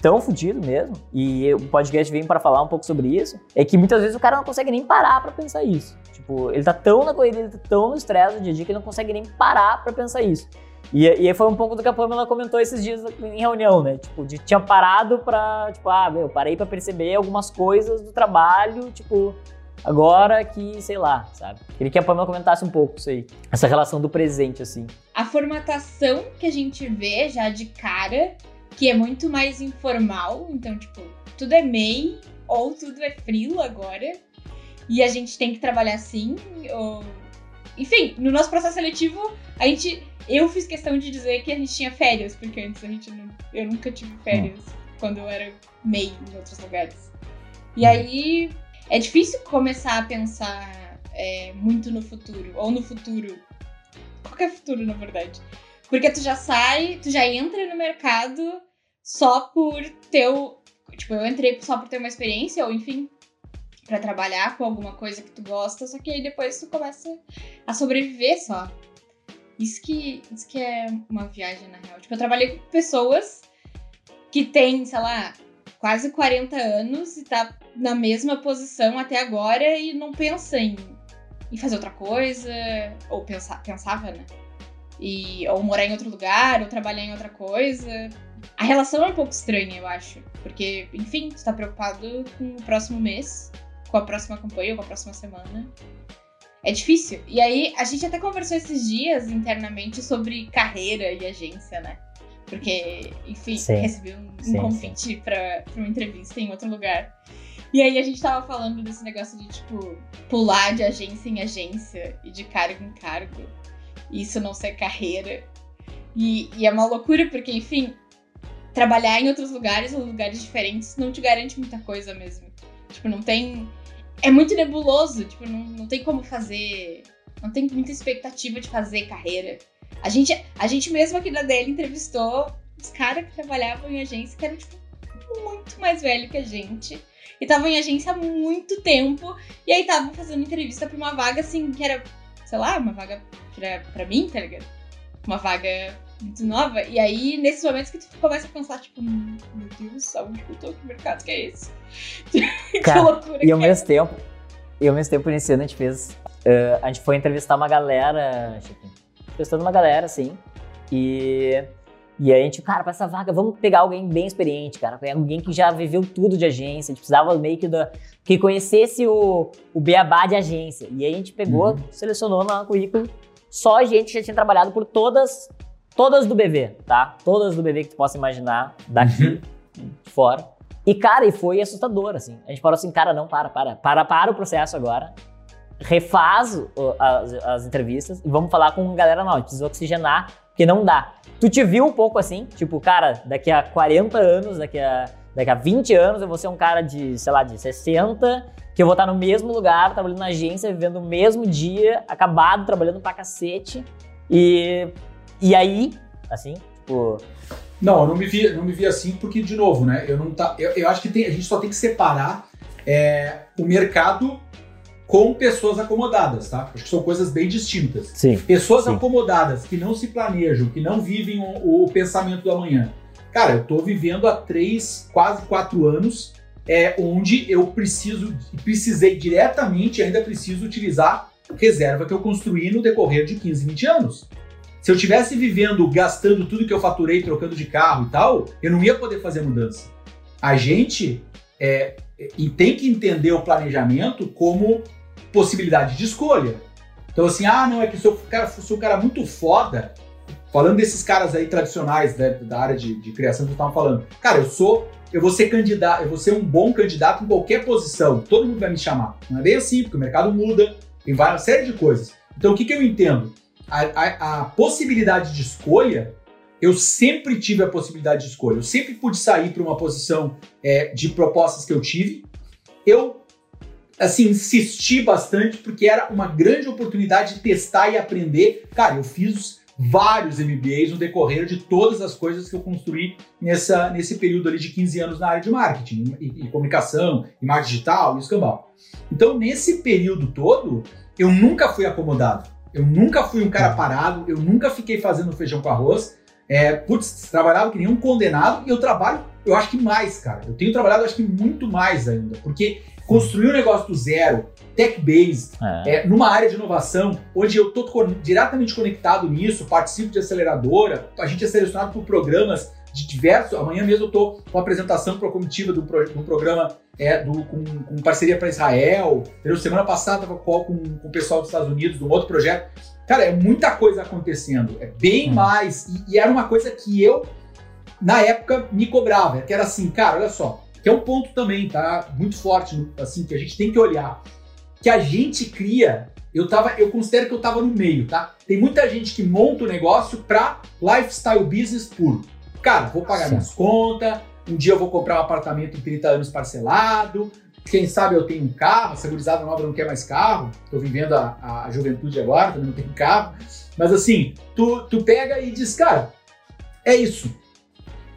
tão fodido mesmo, e o podcast vem para falar um pouco sobre isso, é que muitas vezes o cara não consegue nem parar pra pensar isso. Tipo, ele tá tão na corrida, ele tá tão no estresse do dia a dia que ele não consegue nem parar pra pensar isso. E, e foi um pouco do que a Pamela comentou esses dias em reunião, né? Tipo, de tinha parado pra, tipo, ah, meu, parei pra perceber algumas coisas do trabalho, tipo, agora que, sei lá, sabe? Queria que a Pamela comentasse um pouco isso aí. Essa relação do presente, assim. A formatação que a gente vê já de cara, que é muito mais informal, então, tipo, tudo é MEI ou tudo é frilo agora. E a gente tem que trabalhar assim. Ou... Enfim, no nosso processo seletivo, a gente. Eu fiz questão de dizer que a gente tinha férias, porque antes a gente não. Eu nunca tive férias quando eu era MEI em outros lugares. E aí é difícil começar a pensar é, muito no futuro, ou no futuro. Qualquer futuro, na verdade. Porque tu já sai, tu já entra no mercado só por ter o. Tipo, eu entrei só por ter uma experiência, ou enfim, pra trabalhar com alguma coisa que tu gosta, só que aí depois tu começa a sobreviver só. Isso que, isso que é uma viagem, na real. Tipo, eu trabalhei com pessoas que têm, sei lá, quase 40 anos e tá na mesma posição até agora e não pensa em, em fazer outra coisa, ou pensar, pensava, né? E, ou morar em outro lugar, ou trabalhar em outra coisa. A relação é um pouco estranha, eu acho. Porque, enfim, tu tá preocupado com o próximo mês, com a próxima campanha, ou com a próxima semana. É difícil. E aí, a gente até conversou esses dias internamente sobre carreira e agência, né? Porque, enfim, Sim. recebi um, um Sim, convite pra uma entrevista em outro lugar. E aí a gente tava falando desse negócio de, tipo, pular de agência em agência e de cargo em cargo. E isso não ser carreira. E, e é uma loucura, porque, enfim, trabalhar em outros lugares ou lugares diferentes não te garante muita coisa mesmo. Tipo, não tem. É muito nebuloso, tipo, não, não tem como fazer. Não tem muita expectativa de fazer carreira. A gente, a gente mesmo aqui da DL entrevistou os caras que trabalhavam em agência que eram, tipo, muito mais velho que a gente. E estavam em agência há muito tempo. E aí estavam fazendo entrevista pra uma vaga, assim, que era, sei lá, uma vaga pra, pra mim, tá ligado? Uma vaga muito nova. E aí, nesses momentos que tu começa a pensar, tipo, "Hum, meu Deus, aonde que eu tô? Que mercado que é esse? que Cara, loucura E ao que é mesmo tempo, e ao mesmo tempo, nesse ano a gente fez. eh, a gente foi entrevistar uma galera, Chiquinho. Entrevistando uma galera, assim. E. E aí a gente, cara, pra essa vaga, vamos pegar alguém bem experiente, cara. Pegar Alguém que já viveu tudo de agência. A gente precisava meio que da, que conhecesse o, o beabá de agência. E aí a gente pegou, Uhum. selecionou no currículo só gente que já tinha trabalhado por todas, todas do BV, tá? Todas do BV que tu possa imaginar daqui, de fora. E, cara, e foi assustador, assim. A gente parou assim, cara, não, para, para. Para, para o processo agora. Refaz as, as entrevistas e vamos falar com galera nova. A gente precisa oxigenar, porque não dá. Tu te viu um pouco assim? Tipo, cara, daqui a 40 anos, daqui a, daqui a 20 anos, eu vou ser um cara de, sei lá, de 60, que eu vou estar no mesmo lugar, trabalhando na agência, vivendo o mesmo dia, acabado, trabalhando pra cacete. E, e aí, assim, tipo, Não, eu não me vi, não me vi assim porque, de novo, né? Eu não tá. Eu, eu acho que tem- a gente só tem que separar é, o mercado com pessoas acomodadas, tá? Acho que são coisas bem distintas. sim. Pessoas Sim. acomodadas que não se planejam, que não vivem o, o pensamento do amanhã. Cara, eu tô vivendo há três, quase quatro anos, é, onde eu preciso, precisei diretamente, ainda preciso utilizar reserva que eu construí no decorrer de 15, 20 anos. Se eu tivesse vivendo, gastando tudo que eu faturei, trocando de carro e tal, eu não ia poder fazer mudança. A gente é, e tem que entender o planejamento como possibilidade de escolha. Então, assim, ah, não, é que sou, cara, sou um cara muito foda. Falando desses caras aí tradicionais né, da área de, de criação que eu estava falando. Cara, eu sou, eu vou ser candidato, eu vou ser um bom candidato em qualquer posição. Todo mundo vai me chamar. Não é bem assim, porque o mercado muda, tem várias série de coisas. Então, o que, que eu entendo? A, a, a possibilidade de escolha eu sempre tive a possibilidade de escolha. Eu sempre pude sair para uma posição é, de propostas que eu tive. Eu, assim, insisti bastante porque era uma grande oportunidade de testar e aprender. Cara, eu fiz vários MBAs no decorrer de todas as coisas que eu construí nessa, nesse período ali de 15 anos na área de marketing e, e comunicação, e marketing digital e escambau. Então, nesse período todo, eu nunca fui acomodado. Eu nunca fui um cara parado, eu nunca fiquei fazendo feijão com arroz. É, putz, trabalhava que nem um condenado e eu trabalho, eu acho que mais, cara. Eu tenho trabalhado, acho que muito mais ainda, porque construir um negócio do zero, tech-based, é. é, numa área de inovação, onde eu estou diretamente conectado nisso, participo de aceleradora, a gente é selecionado por programas de diversos. Amanhã mesmo eu estou com a apresentação para a comitiva de um, pro, um programa é, do, com, com parceria para Israel. Eu, semana passada estava com, com o pessoal dos Estados Unidos, de um outro projeto. Cara, é muita coisa acontecendo. É bem hum. mais. E, e, era uma coisa que eu, na época, me cobrava. Que era assim, cara, olha só. Que é um ponto também, tá? Muito forte, assim, que a gente tem que olhar. Que a gente cria. Eu, tava, eu considero que eu tava no meio, tá? Tem muita gente que monta o negócio para lifestyle business puro. Cara, vou pagar Sim. minhas contas, um dia eu vou comprar um apartamento em 30 anos parcelado, quem sabe eu tenho um carro, a segurizada nova não quer mais carro, tô vivendo a, a juventude agora, também não tenho carro. Mas assim, tu, tu pega e diz, cara, é isso.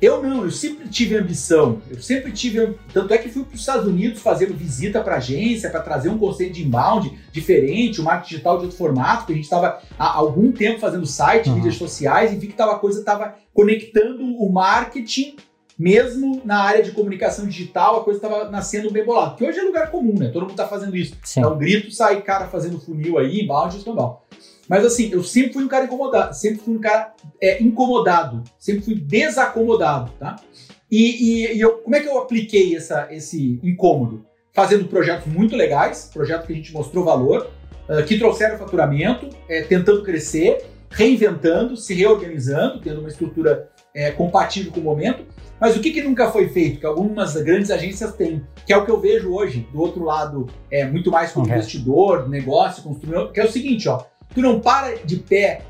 Eu não, eu sempre tive ambição, eu sempre tive. Tanto é que fui para os Estados Unidos fazendo visita para agência, para trazer um conceito de inbound diferente, o um marketing digital de outro formato, porque a gente estava há algum tempo fazendo site, uhum. mídias sociais, e vi que tava, a coisa estava conectando o marketing mesmo na área de comunicação digital, a coisa estava nascendo bem bolada. Que hoje é lugar comum, né? Todo mundo está fazendo isso. Sim. É um grito, sai cara fazendo funil aí, inbound e escambau. Mas assim, eu sempre fui um cara incomodado, sempre fui um cara é, incomodado, sempre fui desacomodado, tá? E, e, e eu, como é que eu apliquei essa, esse incômodo? Fazendo projetos muito legais, projetos que a gente mostrou valor, uh, que trouxeram faturamento, é, tentando crescer, reinventando, se reorganizando, tendo uma estrutura é, compatível com o momento. Mas o que, que nunca foi feito, que algumas grandes agências têm, que é o que eu vejo hoje, do outro lado, é muito mais como uhum. investidor, negócio, consumidor, que é o seguinte, ó, tu não para de pé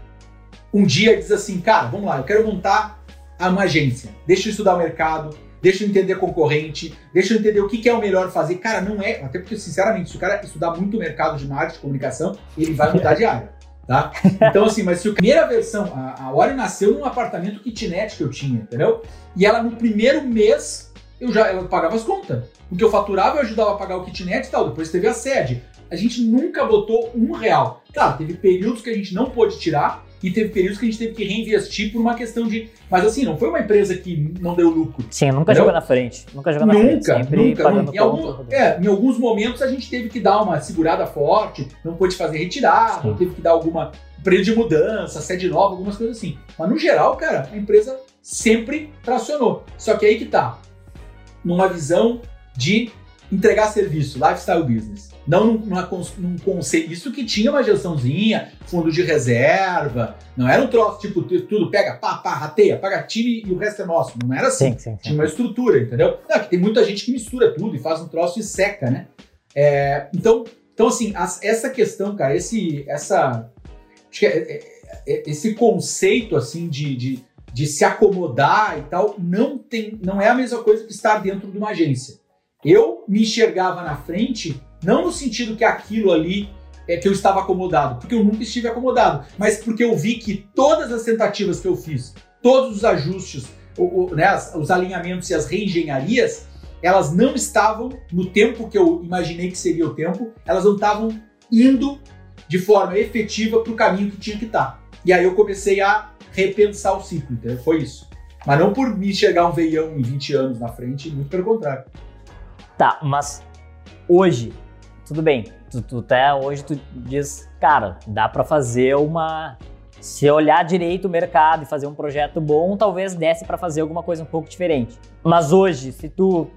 um dia e diz assim, cara, vamos lá, eu quero montar uma agência, deixa eu estudar o mercado, deixa eu entender concorrente, deixa eu entender o que, que é o melhor fazer. Cara, não é, até porque, sinceramente, se o cara estudar muito o mercado de marketing, de comunicação, ele vai mudar de área. Tá? Então, assim, mas se a primeira versão, a, a Ori nasceu num apartamento kitnet que eu tinha, entendeu? E ela, no primeiro mês, eu já ela pagava as contas. O que eu faturava, eu ajudava a pagar o kitnet e tal. Depois teve a sede. A gente nunca botou um real. Claro, teve períodos que a gente não pôde tirar, e teve períodos que a gente teve que reinvestir por uma questão de. Mas assim, não foi uma empresa que não deu lucro. Sim, nunca jogou na frente. Nunca jogou na nunca, frente. Sempre nunca, pagando em, algum, é, em alguns momentos a gente teve que dar uma segurada forte, não pôde fazer retirada, teve que dar alguma período de mudança, sede nova, algumas coisas assim. Mas no geral, cara, a empresa sempre tracionou. Só que aí que tá. Numa visão de entregar serviço, lifestyle business. Não numa, num conceito. Isso que tinha uma gestãozinha, fundo de reserva. Não era um troço tipo tudo pega, pá, pá, rateia, paga time e o resto é nosso. Não era assim. Sim, sim, sim. Tinha uma estrutura, entendeu? Não, que tem muita gente que mistura tudo e faz um troço e seca, né? É, então, então, assim, as, essa questão, cara, esse, essa. É, é, é, esse conceito, assim, de, de, de se acomodar e tal, não, tem, não é a mesma coisa que estar dentro de uma agência. Eu me enxergava na frente, não no sentido que aquilo ali é que eu estava acomodado, porque eu nunca estive acomodado, mas porque eu vi que todas as tentativas que eu fiz, todos os ajustes, o, o, né, os alinhamentos e as reengenharias, elas não estavam no tempo que eu imaginei que seria o tempo, elas não estavam indo de forma efetiva para o caminho que tinha que estar. Tá. E aí eu comecei a repensar o ciclo, entendeu? Foi isso. Mas não por me enxergar um veião em 20 anos na frente, muito pelo contrário. Tá, mas hoje, tudo bem, tu, tu até hoje tu diz, cara, dá para fazer uma se olhar direito o mercado e fazer um projeto bom, talvez desse para fazer alguma coisa um pouco diferente. Mas hoje, se tu,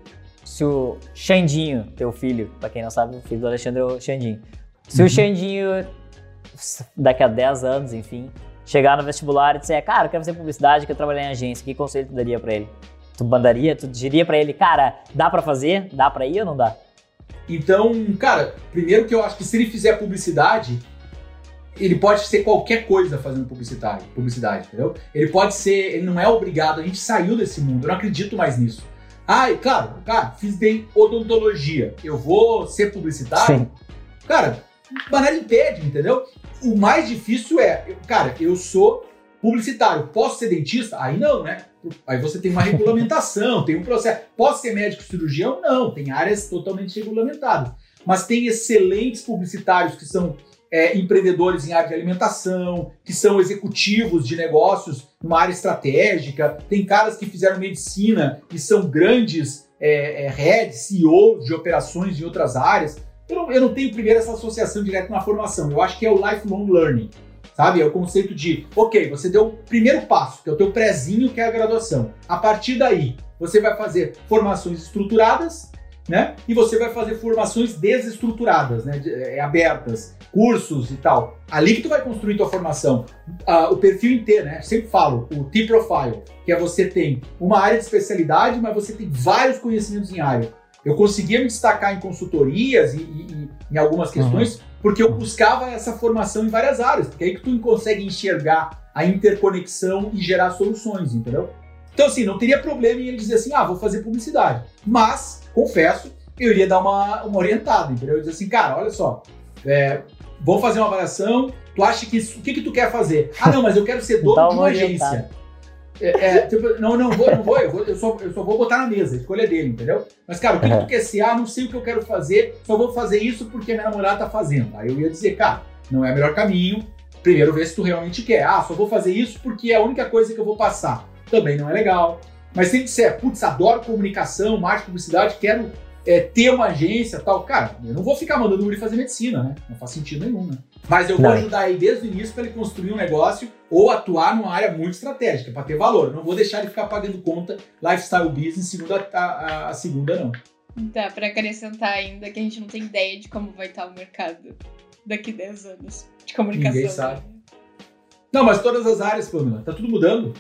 se o Xandinho, teu filho, para quem não sabe, o filho do Alexandre é o Xandinho. Se uhum. o Xandinho, daqui a 10 anos, enfim, chegar no vestibular e disser, cara, eu quero fazer publicidade, quero trabalhar em agência, que conselho tu daria para ele? Tu mandaria, tu diria para ele, cara, dá para fazer? Dá para ir ou não dá? Então, cara, primeiro que eu acho que se ele fizer publicidade, ele pode ser qualquer coisa fazendo publicidade, publicidade, entendeu? Ele pode ser, ele não é obrigado, a gente saiu desse mundo, eu não acredito mais nisso. Ah, e claro, cara, fiz bem odontologia, eu vou ser publicitário? Sim. Cara, banana impede, entendeu? O mais difícil é, cara, eu sou publicitário, posso ser dentista? Aí não, né? Aí você tem uma regulamentação, tem um processo. Posso ser médico cirurgião? Não, tem áreas totalmente regulamentadas. Mas tem excelentes publicitários que são é, empreendedores em área de alimentação, que são executivos de negócios numa área estratégica, tem caras que fizeram medicina e são grandes é, é, heads, CEOs de operações de outras áreas. Eu não, eu não tenho primeiro essa associação direta na formação, eu acho que é o lifelong learning, sabe? É o conceito de, ok, você deu o primeiro passo, que é o teu prezinho, que é a graduação. A partir daí, você vai fazer formações estruturadas, né? E você vai fazer formações desestruturadas, né? É, abertas, cursos e tal. Ali que tu vai construir tua formação. Uh, o perfil inteiro, né? Sempre falo, o T-Profile, que é você tem uma área de especialidade, mas você tem vários conhecimentos em área. Eu conseguia me destacar em consultorias e, e, e em algumas questões uhum. Porque eu buscava essa formação em várias áreas, porque é aí que tu consegue enxergar a interconexão e gerar soluções, entendeu? Então, assim, não teria problema em ele dizer assim, ah, vou fazer publicidade. Mas, confesso, eu iria dar uma, uma orientada, entendeu? Eu dizer assim, cara, olha só, é, vamos fazer uma avaliação, tu acha que o que, que tu quer fazer? Ah, não, mas eu quero ser dono de uma agência. É, é, tipo, não, não vou, não vou, eu, vou eu, só, eu só vou botar na mesa, a escolha é dele, entendeu? Mas, cara, o que, que tu quer ser? Ah, não sei o que eu quero fazer, só vou fazer isso porque minha namorada tá fazendo. Aí eu ia dizer, cara, não é o melhor caminho, primeiro ver se tu realmente quer. Ah, só vou fazer isso porque é a única coisa que eu vou passar. Também não é legal. Mas se ele disser, putz, adoro comunicação, marketing, publicidade, quero é, ter uma agência tal, cara, eu não vou ficar mandando o Guri fazer medicina, né? Não faz sentido nenhum, né? Mas eu vou não. ajudar ele desde o início para ele construir um negócio ou atuar numa área muito estratégica, para ter valor. Eu não vou deixar ele ficar pagando conta lifestyle business segunda a, a, a segunda, não. Tá, para acrescentar ainda que a gente não tem ideia de como vai estar o mercado daqui 10 anos de comunicação. Ninguém sabe. Não, mas todas as áreas, Pamela, tá tudo mudando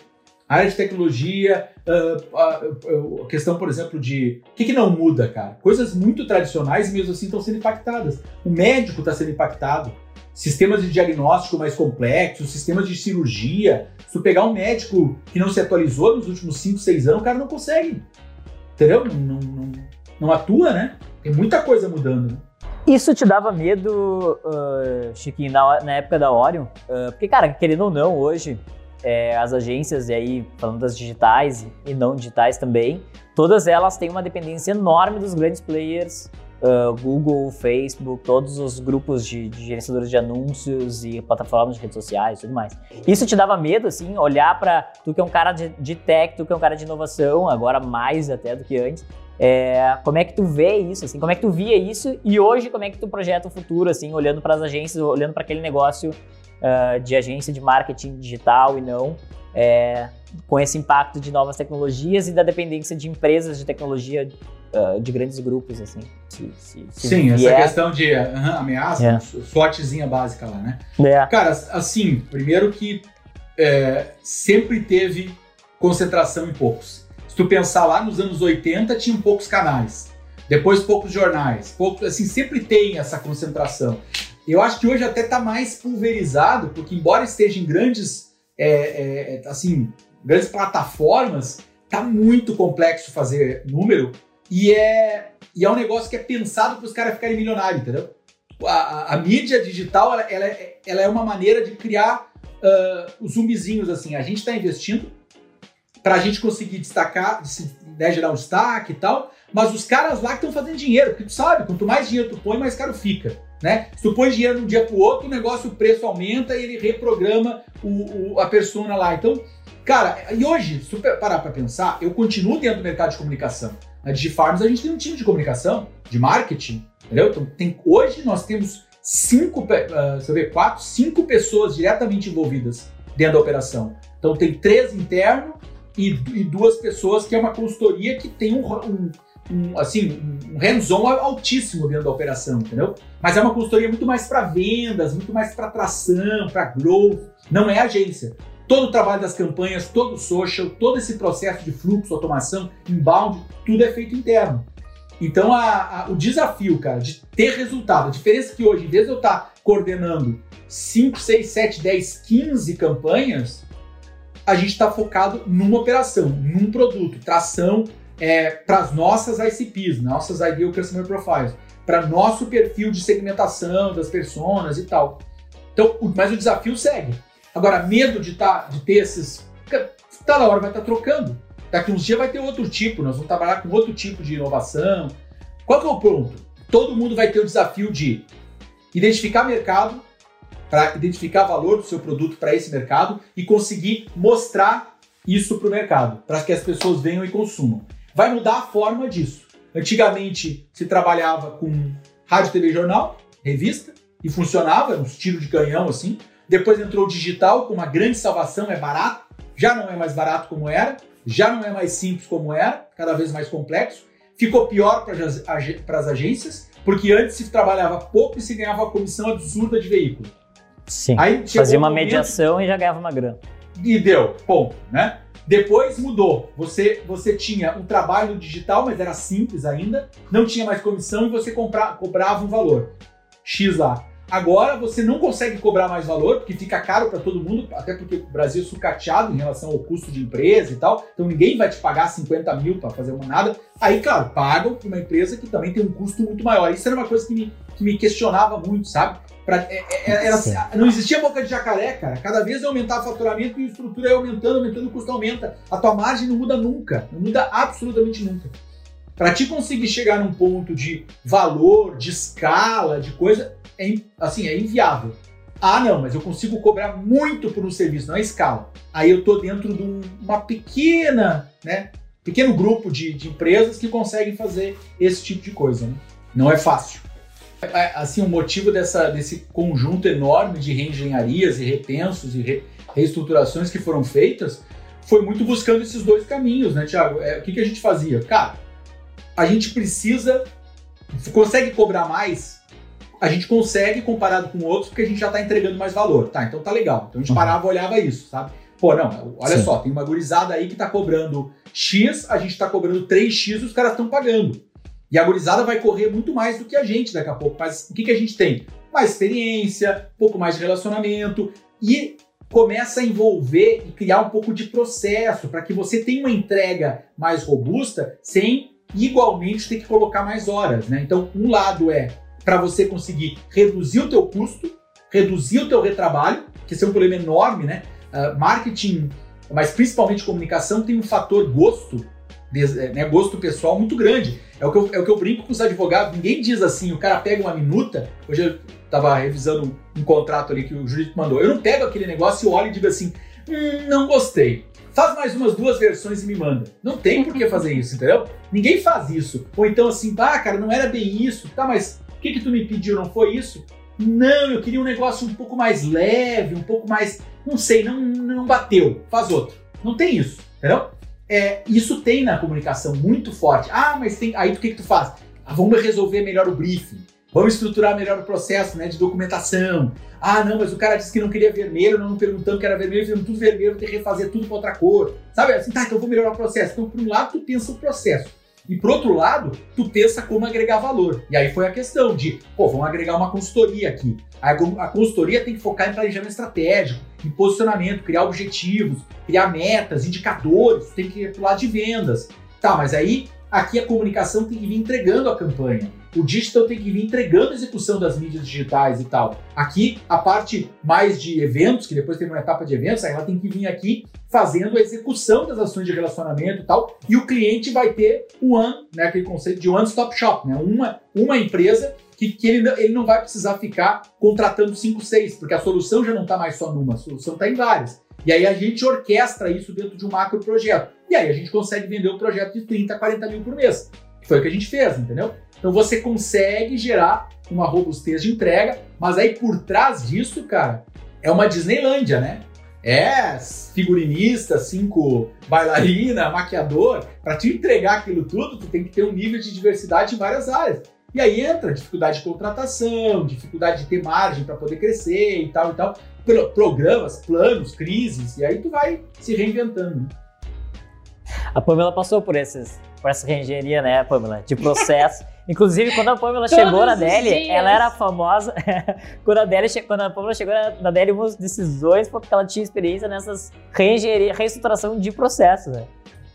área de tecnologia, uh, uh, a questão, por exemplo, de o que, que, não muda, cara? Coisas muito tradicionais mesmo assim estão sendo impactadas. O médico está sendo impactado. Sistemas de diagnóstico mais complexos, sistemas de cirurgia. Se tu pegar um médico que não se atualizou nos últimos 5, 6 anos, o cara não consegue. Entendeu? Não, não, não, atua, né? Tem muita coisa mudando, né? Isso te dava medo, uh, Chiquinho, na, na, época da Orion? Uh, porque, cara, querendo ou não, hoje, é, as agências, e aí falando das digitais e não digitais também, todas elas têm uma dependência enorme dos grandes players, uh, Google, Facebook, todos os grupos de, de, gerenciadores de anúncios e plataformas de redes sociais e tudo mais. Isso te dava medo, assim, olhar para tu que é um cara de, de tech, tu que é um cara de inovação, agora mais até do que antes, é, como é que tu vê isso, assim, como é que tu via isso? E hoje como é que tu projeta o futuro, assim, olhando para as agências, olhando para aquele negócio uh, de agência de marketing digital e não, é, com esse impacto de novas tecnologias e da dependência de empresas de tecnologia uh, de grandes grupos, assim. Se, se, se Sim, vier... essa questão de uh, ameaça, é. sortezinha básica lá, né? É. Cara, assim, primeiro que é, sempre teve concentração em poucos. Se tu pensar lá nos anos 80, tinham poucos canais. Depois poucos jornais, pouco, assim, sempre tem essa concentração. Eu acho que hoje até está mais pulverizado, porque embora esteja em grandes, é, é, é, assim, grandes plataformas, tá muito complexo fazer número e é, e é um negócio que é pensado para os caras ficarem milionários, entendeu? A, a, a mídia digital, ela, ela, é, ela, é uma maneira de criar uh, os zumbizinhos, assim. A gente está investindo para a gente conseguir destacar, né, gerar um destaque e tal, mas os caras lá que estão fazendo dinheiro, porque tu sabe, quanto mais dinheiro tu põe, mais caro fica. Né? Se tu põe dinheiro de um dia para o outro, o negócio, o preço aumenta e ele reprograma o, o, a persona lá. Então, cara, e hoje, se tu parar para pensar, eu continuo dentro do mercado de comunicação. Na DigiFarms a gente tem um time de comunicação, de marketing, entendeu? Então, tem, hoje nós temos cinco, uh, você vê, quatro, cinco pessoas diretamente envolvidas dentro da operação. Então tem três internos e, e duas pessoas que é uma consultoria que tem um, um, um assim, um hands-on altíssimo dentro da operação, entendeu? Mas é uma consultoria muito mais para vendas, muito mais para atração, para growth, não é agência. Todo o trabalho das campanhas, todo o social, todo esse processo de fluxo, automação, inbound, tudo é feito interno. Então, a, a, o desafio, cara, de ter resultado, a diferença é que hoje, em vez de eu estar coordenando 5, 6, 7, 10, 15 campanhas, a gente está focado numa operação, num produto, tração é, para as nossas ICPs, nossas Ideal Customer Profiles, para nosso perfil de segmentação das pessoas e tal. Então, mas o desafio segue. Agora, medo de, tá, de ter esses. Tá na hora, vai estar tá trocando. Daqui uns dias vai ter outro tipo, nós vamos trabalhar com outro tipo de inovação. Qual que é o ponto? Todo mundo vai ter o desafio de identificar mercado, para identificar valor do seu produto para esse mercado e conseguir mostrar isso para o mercado, para que as pessoas venham e consumam. Vai mudar a forma disso. Antigamente se trabalhava com rádio, TV, jornal, revista, e funcionava, uns tiros de canhão assim. Depois entrou o digital com uma grande salvação, é barato, já não é mais barato como era já não é mais simples como era, cada vez mais complexo. Ficou pior para as agências, porque antes se trabalhava pouco e se ganhava uma comissão absurda de veículo. Sim. Aí Fazia uma um mediação e já ganhava uma grana. E deu, ponto, né? Depois mudou. Você, você tinha um trabalho digital, mas era simples ainda, não tinha mais comissão e você compra, cobrava um valor. X lá. Agora você não consegue cobrar mais valor, porque fica caro para todo mundo, até porque o Brasil é sucateado em relação ao custo de empresa e tal. Então ninguém vai te pagar 50 mil para fazer uma nada. Aí, claro, pagam para uma empresa que também tem um custo muito maior. Isso era uma coisa que me, que me questionava muito, sabe? Pra, é, é, é era, não existia boca de jacaré, cara. Cada vez aumentava o faturamento e a estrutura ia aumentando, aumentando, o custo aumenta. A tua margem não muda nunca, não muda absolutamente nunca. Para te conseguir chegar num ponto de valor, de escala, de coisa, é, assim, é inviável. Ah, não, mas eu consigo cobrar muito por um serviço, não é escala. Aí eu estou dentro de um, uma pequena, né, pequeno grupo de, de, empresas que conseguem fazer esse tipo de coisa. Né? Não é fácil. É, assim, o motivo dessa, desse conjunto enorme de reengenharias e repensos e re, reestruturações que foram feitas foi muito buscando esses dois caminhos, né, Tiago? É, o que, que a gente fazia? Cara, a gente precisa, consegue cobrar mais a gente consegue comparado com outros porque a gente já está entregando mais valor. Tá, então tá legal. Então a gente uhum. parava e olhava isso, sabe? Pô, não, olha Sim. só, tem uma gurizada aí que está cobrando X, a gente está cobrando 3X e os caras estão pagando. E a gurizada vai correr muito mais do que a gente daqui a pouco. Mas o que, que a gente tem? Mais experiência, um pouco mais de relacionamento e começa a envolver e criar um pouco de processo para que você tenha uma entrega mais robusta sem igualmente ter que colocar mais horas, né? Então, um lado é para você conseguir reduzir o teu custo, reduzir o teu retrabalho, que esse é um problema enorme, né? Uh, marketing, mas principalmente comunicação, tem um fator gosto, é, né, gosto pessoal muito grande. É o, que eu, é o que eu brinco com os advogados. Ninguém diz assim, o cara pega uma minuta. Hoje eu estava revisando um contrato ali que o jurídico mandou. Eu não pego aquele negócio e olho e digo assim, hum, não gostei. Faz mais umas duas versões e me manda. Não tem por que fazer isso, entendeu? Ninguém faz isso. Ou então assim, ah, cara, não era bem isso. Tá, mas o que, que tu me pediu? Não foi isso? Não, eu queria um negócio um pouco mais leve, um pouco mais. Não sei, não, não bateu. Faz outro. Não tem isso, entendeu? É, isso tem na comunicação muito forte. Ah, mas tem. Aí o que, que tu faz? Ah, vamos resolver melhor o briefing. Vamos estruturar melhor o processo né, de documentação. Ah, não, mas o cara disse que não queria vermelho, não perguntando que era vermelho, fizemos tudo vermelho, ter que refazer tudo para outra cor. Sabe assim, tá, então eu vou melhorar o processo. Então, por um lado, tu pensa o processo. E por outro lado, tu pensa como agregar valor. E aí foi a questão de, pô, vamos agregar uma consultoria aqui. A, a consultoria tem que focar em planejamento estratégico, em posicionamento, criar objetivos, criar metas, indicadores, tem que ir pro lado de vendas. Tá, mas aí aqui a comunicação tem que vir entregando a campanha. O digital tem que vir entregando a execução das mídias digitais e tal. Aqui, a parte mais de eventos, que depois tem uma etapa de eventos, ela tem que vir aqui fazendo a execução das ações de relacionamento e tal. E o cliente vai ter one, né, aquele conceito de one-stop shop, né? Uma, uma empresa que, que ele, ele não vai precisar ficar contratando 5, 6, porque a solução já não está mais só numa, a solução está em várias. E aí a gente orquestra isso dentro de um macro projeto. E aí a gente consegue vender um projeto de 30, 40 mil por mês. Foi o que a gente fez, entendeu? Então você consegue gerar uma robustez de entrega, mas aí por trás disso, cara, é uma Disneylândia, né? é figurinista, cinco bailarina, maquiador. Para te entregar aquilo tudo, tu tem que ter um nível de diversidade em várias áreas. E aí entra dificuldade de contratação, dificuldade de ter margem para poder crescer e tal e tal. Programas, planos, crises, e aí tu vai se reinventando. Né? A Pamela passou por esses por essa reengenharia, né, Pamela? De processo. Inclusive, quando a Pamela chegou na Deli, ela era famosa. quando, a Deli, quando a Pamela chegou na Deli, uma das decisões porque ela tinha experiência nessas reengenharia, reestruturação de processos, né?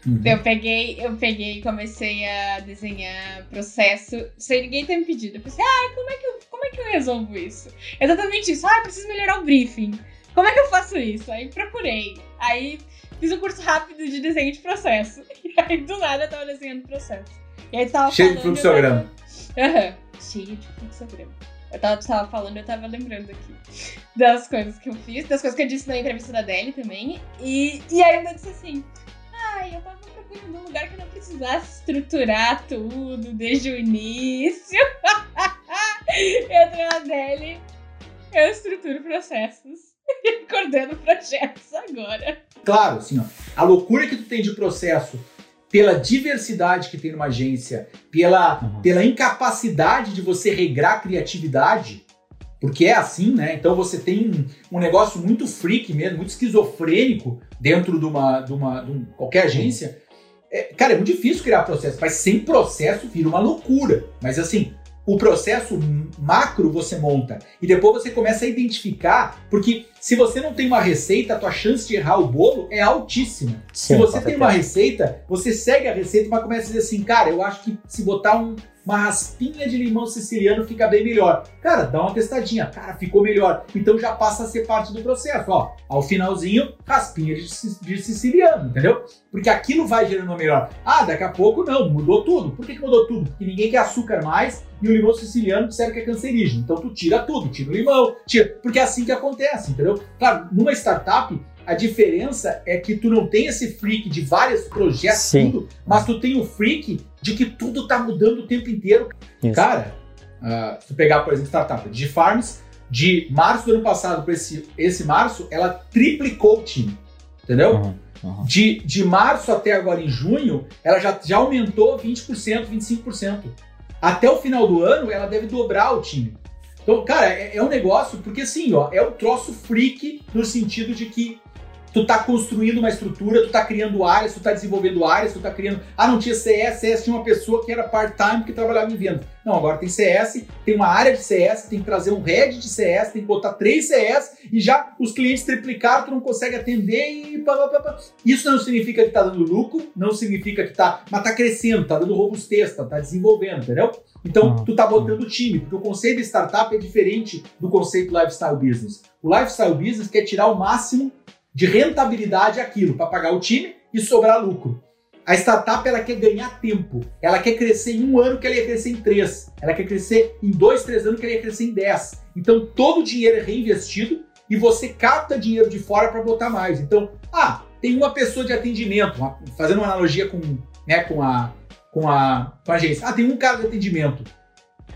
Uhum. Eu peguei, eu peguei e comecei a desenhar processo sem ninguém ter me pedido. Eu pensei, ah, como é que eu, como é que eu resolvo isso? Exatamente isso. Ah, eu preciso melhorar o briefing. Como é que eu faço isso? Aí procurei. Aí fiz um curso rápido de desenho de processo. E aí, do nada, eu tava desenhando processo. E aí, tava Cheio de fluxograma. Aham, uhum. cheio de fluxograma. Eu tava, tava falando, eu tava lembrando aqui das coisas que eu fiz, das coisas que eu disse na entrevista da Deli também. E, e aí eu disse assim: ai, eu tava procurando um lugar que não precisasse estruturar tudo desde o início. eu entrei na Deli, eu estruturo processos. coordeno projetos agora. Claro, assim, ó, a loucura que tu tem de processo pela diversidade que tem numa agência, pela, uhum. pela incapacidade de você regrar a criatividade, porque é assim, né? Então você tem um, negócio muito freak mesmo, muito esquizofrênico dentro de uma, de uma de um, qualquer agência. É, cara, é muito difícil criar processo, mas sem processo vira uma loucura. Mas assim, o processo macro você monta e depois você começa a identificar, porque se você não tem uma receita, a tua chance de errar o bolo é altíssima. Sim, se você tem uma receita, você segue a receita, mas começa a dizer assim, cara, eu acho que se botar um, uma raspinha de limão siciliano fica bem melhor. Cara, dá uma testadinha, cara, ficou melhor. Então já passa a ser parte do processo, ó. Ao finalzinho, raspinha de, de siciliano, entendeu? Porque aquilo vai gerando melhor. Ah, daqui a pouco não, mudou tudo. Por que, que mudou tudo? Porque ninguém quer açúcar mais e o limão siciliano disseram que é cancerígeno. Então tu tira tudo, tira o limão, tira. Porque é assim que acontece, entendeu? Claro, numa startup, a diferença é que tu não tem esse freak de vários projetos, Sim. tudo, mas tu tem o freak de que tudo tá mudando o tempo inteiro. Isso. Cara, uh, se pegar, por exemplo, startup de Farms, de março do ano passado para esse, esse março, ela triplicou o time. Entendeu? Uhum, uhum. De, de março até agora em junho, ela já, já aumentou 20%, 25%. Até o final do ano, ela deve dobrar o time. Então, cara, é, é um negócio, porque assim, ó, é um troço freak no sentido de que tu tá construindo uma estrutura, tu tá criando áreas, tu tá desenvolvendo áreas, tu tá criando. Ah, não tinha CS, CS tinha uma pessoa que era part-time que trabalhava em venda. Não, agora tem CS, tem uma área de CS, tem que trazer um head de CS, tem que botar três CS e já os clientes triplicaram, tu não consegue atender e pá, pá, pá, pá. Isso não significa que tá dando lucro, não significa que tá, mas tá crescendo, tá dando robustez, tá, tá desenvolvendo, entendeu? Então, tu tá botando time, porque o conceito de startup é diferente do conceito lifestyle business. O lifestyle business quer tirar o máximo de rentabilidade aquilo para pagar o time e sobrar lucro. A startup ela quer ganhar tempo, ela quer crescer em um ano que ela ia crescer em três, ela quer crescer em dois, três anos que ela ia crescer em dez. Então todo o dinheiro é reinvestido e você capta dinheiro de fora para botar mais. Então, ah, tem uma pessoa de atendimento, fazendo uma analogia com, né, com a com a, com a agência. Ah, tem um cara de atendimento.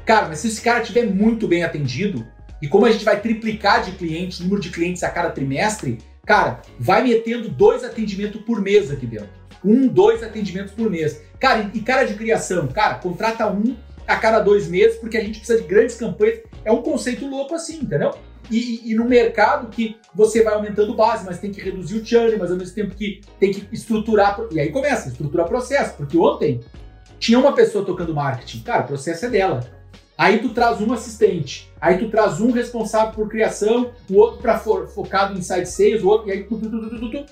Cara, mas se esse cara estiver muito bem atendido, e como a gente vai triplicar de clientes, número de clientes a cada trimestre, Cara, vai metendo dois atendimentos por mês aqui dentro. Um, dois atendimentos por mês. Cara, e cara de criação, cara, contrata um a cada dois meses, porque a gente precisa de grandes campanhas. É um conceito louco assim, entendeu? E, e, no mercado que você vai aumentando base, mas tem que reduzir o churn, mas ao mesmo tempo que tem que estruturar. E aí começa, estruturar processo, porque ontem tinha uma pessoa tocando marketing. Cara, o processo é dela. Aí tu traz um assistente, aí tu traz um responsável por criação, o outro para fo focado em side sales, o outro e aí tu, tu, tu,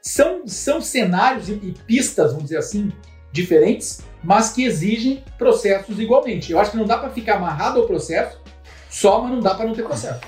São, são cenários e, e pistas, vamos dizer assim, diferentes, mas que exigem processos igualmente. Eu acho que não dá para ficar amarrado ao processo só, mas não dá para não ter processo.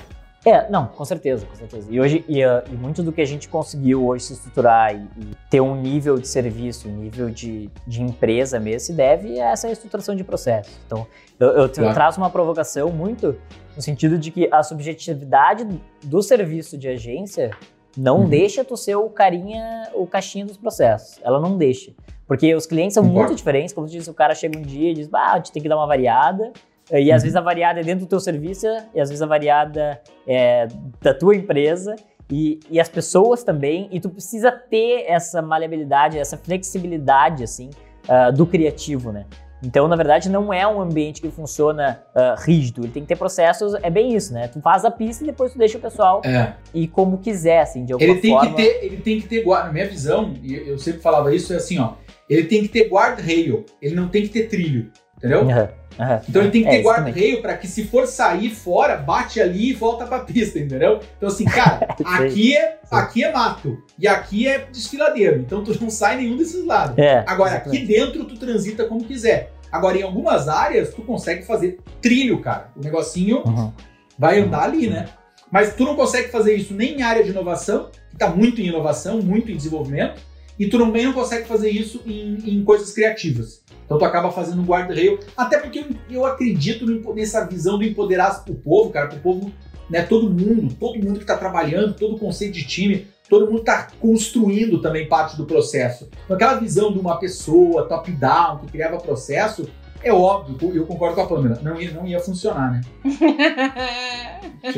É, não, com certeza, com certeza. E hoje, e, uh, e muito do que a gente conseguiu hoje se estruturar e, e ter um nível de serviço, um nível de, de empresa mesmo, se deve a essa estruturação de processo. Então, eu, eu, trazo uma provocação muito no sentido de que a subjetividade do serviço de agência não uhum. deixa tu ser o carinha, o caixinha dos processos. Ela não deixa. Porque os clientes são muito diferentes. Como tu disse, o cara chega um dia e diz, ah, a gente tem que dar uma variada. E às uhum. vezes a variada é dentro do teu serviço, e às vezes a variada é da tua empresa. E, e as pessoas também, e tu precisa ter essa maleabilidade, essa flexibilidade, assim, uh, do criativo, né? Então, na verdade, não é um ambiente que funciona uh, rígido. Ele tem que ter processos, é bem isso, né? Tu faz a pista e depois tu deixa o pessoal É. ir como quiser, assim, de alguma Ele tem forma. que ter, ele tem que ter guarda. Na minha visão, e eu sempre falava isso, é assim, ó. Ele tem que ter guardrail, ele não tem que ter trilho, entendeu? Aham, aham. Então ele tem que É, ter exatamente. guardrail pra que se for sair fora, bate ali e volta pra pista, entendeu? Então assim, cara, aqui é, aqui é mato e aqui é desfiladeiro, então tu não sai nenhum desses lados. É, Agora, exatamente. aqui dentro tu transita como quiser. Agora, em algumas áreas, tu consegue fazer trilho, cara. O negocinho Uhum. vai andar ali, né? Mas tu não consegue fazer isso nem em área de inovação, que tá muito em inovação, muito em desenvolvimento, e tu também não consegue fazer isso em, em coisas criativas. Então tu acaba fazendo um guarda-rail, até porque eu, eu acredito nessa visão do empoderar o povo, cara, pro povo, né, todo mundo, todo mundo que tá trabalhando, todo o conceito de time, todo mundo tá construindo também parte do processo. Então aquela visão de uma pessoa top-down, que criava processo, é óbvio, eu concordo com a Pamela, não ia, não ia funcionar, né?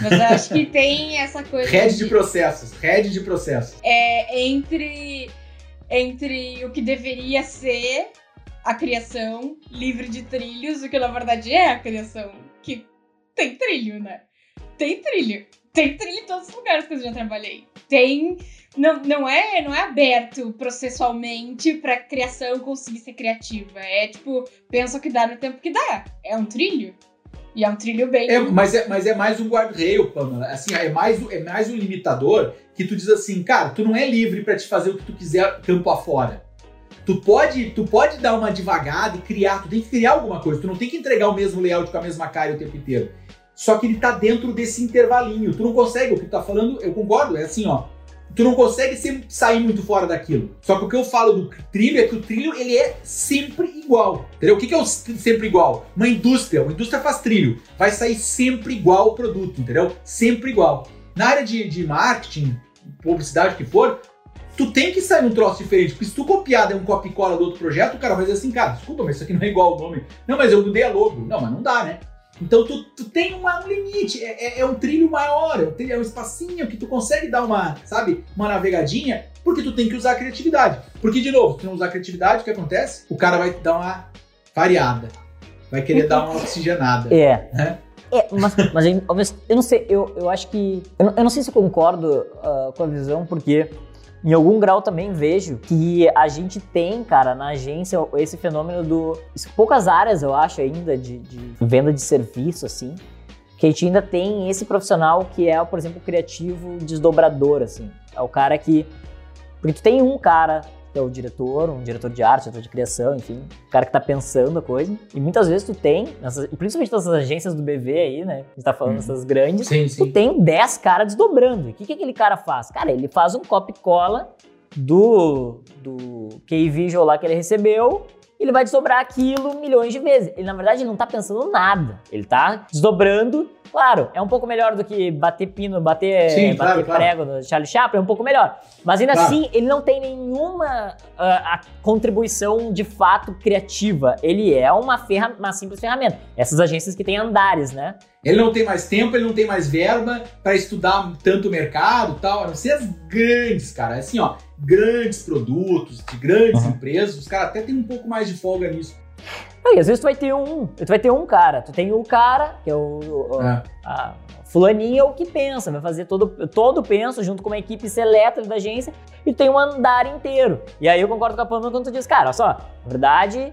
Mas eu acho que tem essa coisa. Head de de- processos, head de processos. é, entre, entre o que deveria ser a criação livre de trilhos, o que na verdade é a criação, que tem trilho, né? Tem trilho. Tem trilho em todos os lugares que eu já trabalhei. Tem. Não, não, é, não é aberto processualmente pra criação conseguir ser criativa. É tipo, pensa o que dá no tempo que dá. É um trilho. E é um trilho bem. É, mas, é, mas é mais um guardrail, Pamela. Assim, é mais, é mais um limitador que tu diz assim, cara, tu não é livre pra te fazer o que tu quiser campo afora. Tu pode, tu pode dar uma devagada e criar, tu tem que criar alguma coisa. Tu não tem que entregar o mesmo layout com a mesma cara o tempo inteiro. Só que ele tá dentro desse intervalinho. Tu não consegue, o que tu tá falando, eu concordo, é assim, ó. Tu não consegue sempre sair muito fora daquilo. Só que o que eu falo do trilho é que o trilho ele é sempre igual. Entendeu? O que, que é o sempre igual? Uma indústria. Uma indústria faz trilho. Vai sair sempre igual o produto, entendeu? Sempre igual. Na área de, de marketing, publicidade, o que for, tu tem que sair um troço diferente. Porque se tu copiar der um e cola do outro projeto, o cara vai dizer assim, cara, desculpa, mas isso aqui não é igual o nome. Não, mas eu mudei a logo. Não, mas não dá, né? Então tu, tu tem uma- um limite, é, é- é um trilho maior, é um, trilho- é um espacinho que tu consegue dar uma, sabe, uma navegadinha, porque tu tem que usar a criatividade. Porque, de novo, se tu não usar a criatividade, o que acontece? O cara vai dar uma variada, vai querer dar uma oxigenada. É. Né? É, mas, mas eu, não sei, eu, eu acho que. Eu não, eu não sei se eu concordo ah, com a visão, porque em algum grau também vejo que a gente tem, cara, na agência, esse fenômeno do. Poucas áreas, eu acho, ainda, de, de venda de serviço, assim, que a gente ainda tem esse profissional que é, por exemplo, criativo desdobrador, assim. É o cara que. Porque tu tem um cara que é o diretor, um diretor de arte, diretor de criação, enfim, o cara que tá pensando a coisa. E muitas vezes tu tem, nessas, e principalmente nessas agências do BV aí, né? A gente tá falando Uhum. dessas grandes. Sim, Tu sim. tem 10 caras desdobrando. E o que, que aquele cara faz? Cara, ele faz um copy cola do, do K-Visual lá que ele recebeu. Ele vai desdobrar aquilo milhões de vezes. Ele, na verdade, não tá pensando nada. Ele tá desdobrando. Claro, é um pouco melhor do que bater pino, bater, Sim, bater claro, claro. prego no Charlie Chaplin, é um pouco melhor. Mas ainda Claro. assim, ele não tem nenhuma a contribuição de fato criativa. Ele é uma, ferra uma simples ferramenta. Essas agências que têm andares, né? Ele não tem mais tempo, ele não tem mais verba pra estudar tanto o mercado e tal, a não ser as grandes, cara. Assim, ó, grandes produtos, de grandes Uhum. empresas, os caras até têm um pouco mais de folga nisso. Não, E às vezes tu vai ter um, tu vai ter um cara, tu tem o cara, que é o, o- É. a fulaninha é o que pensa, vai fazer todo, todo o penso junto com uma equipe seleta da agência e tem um andar inteiro. E aí eu concordo com a Pamela quando tu diz, cara, olha só, na verdade,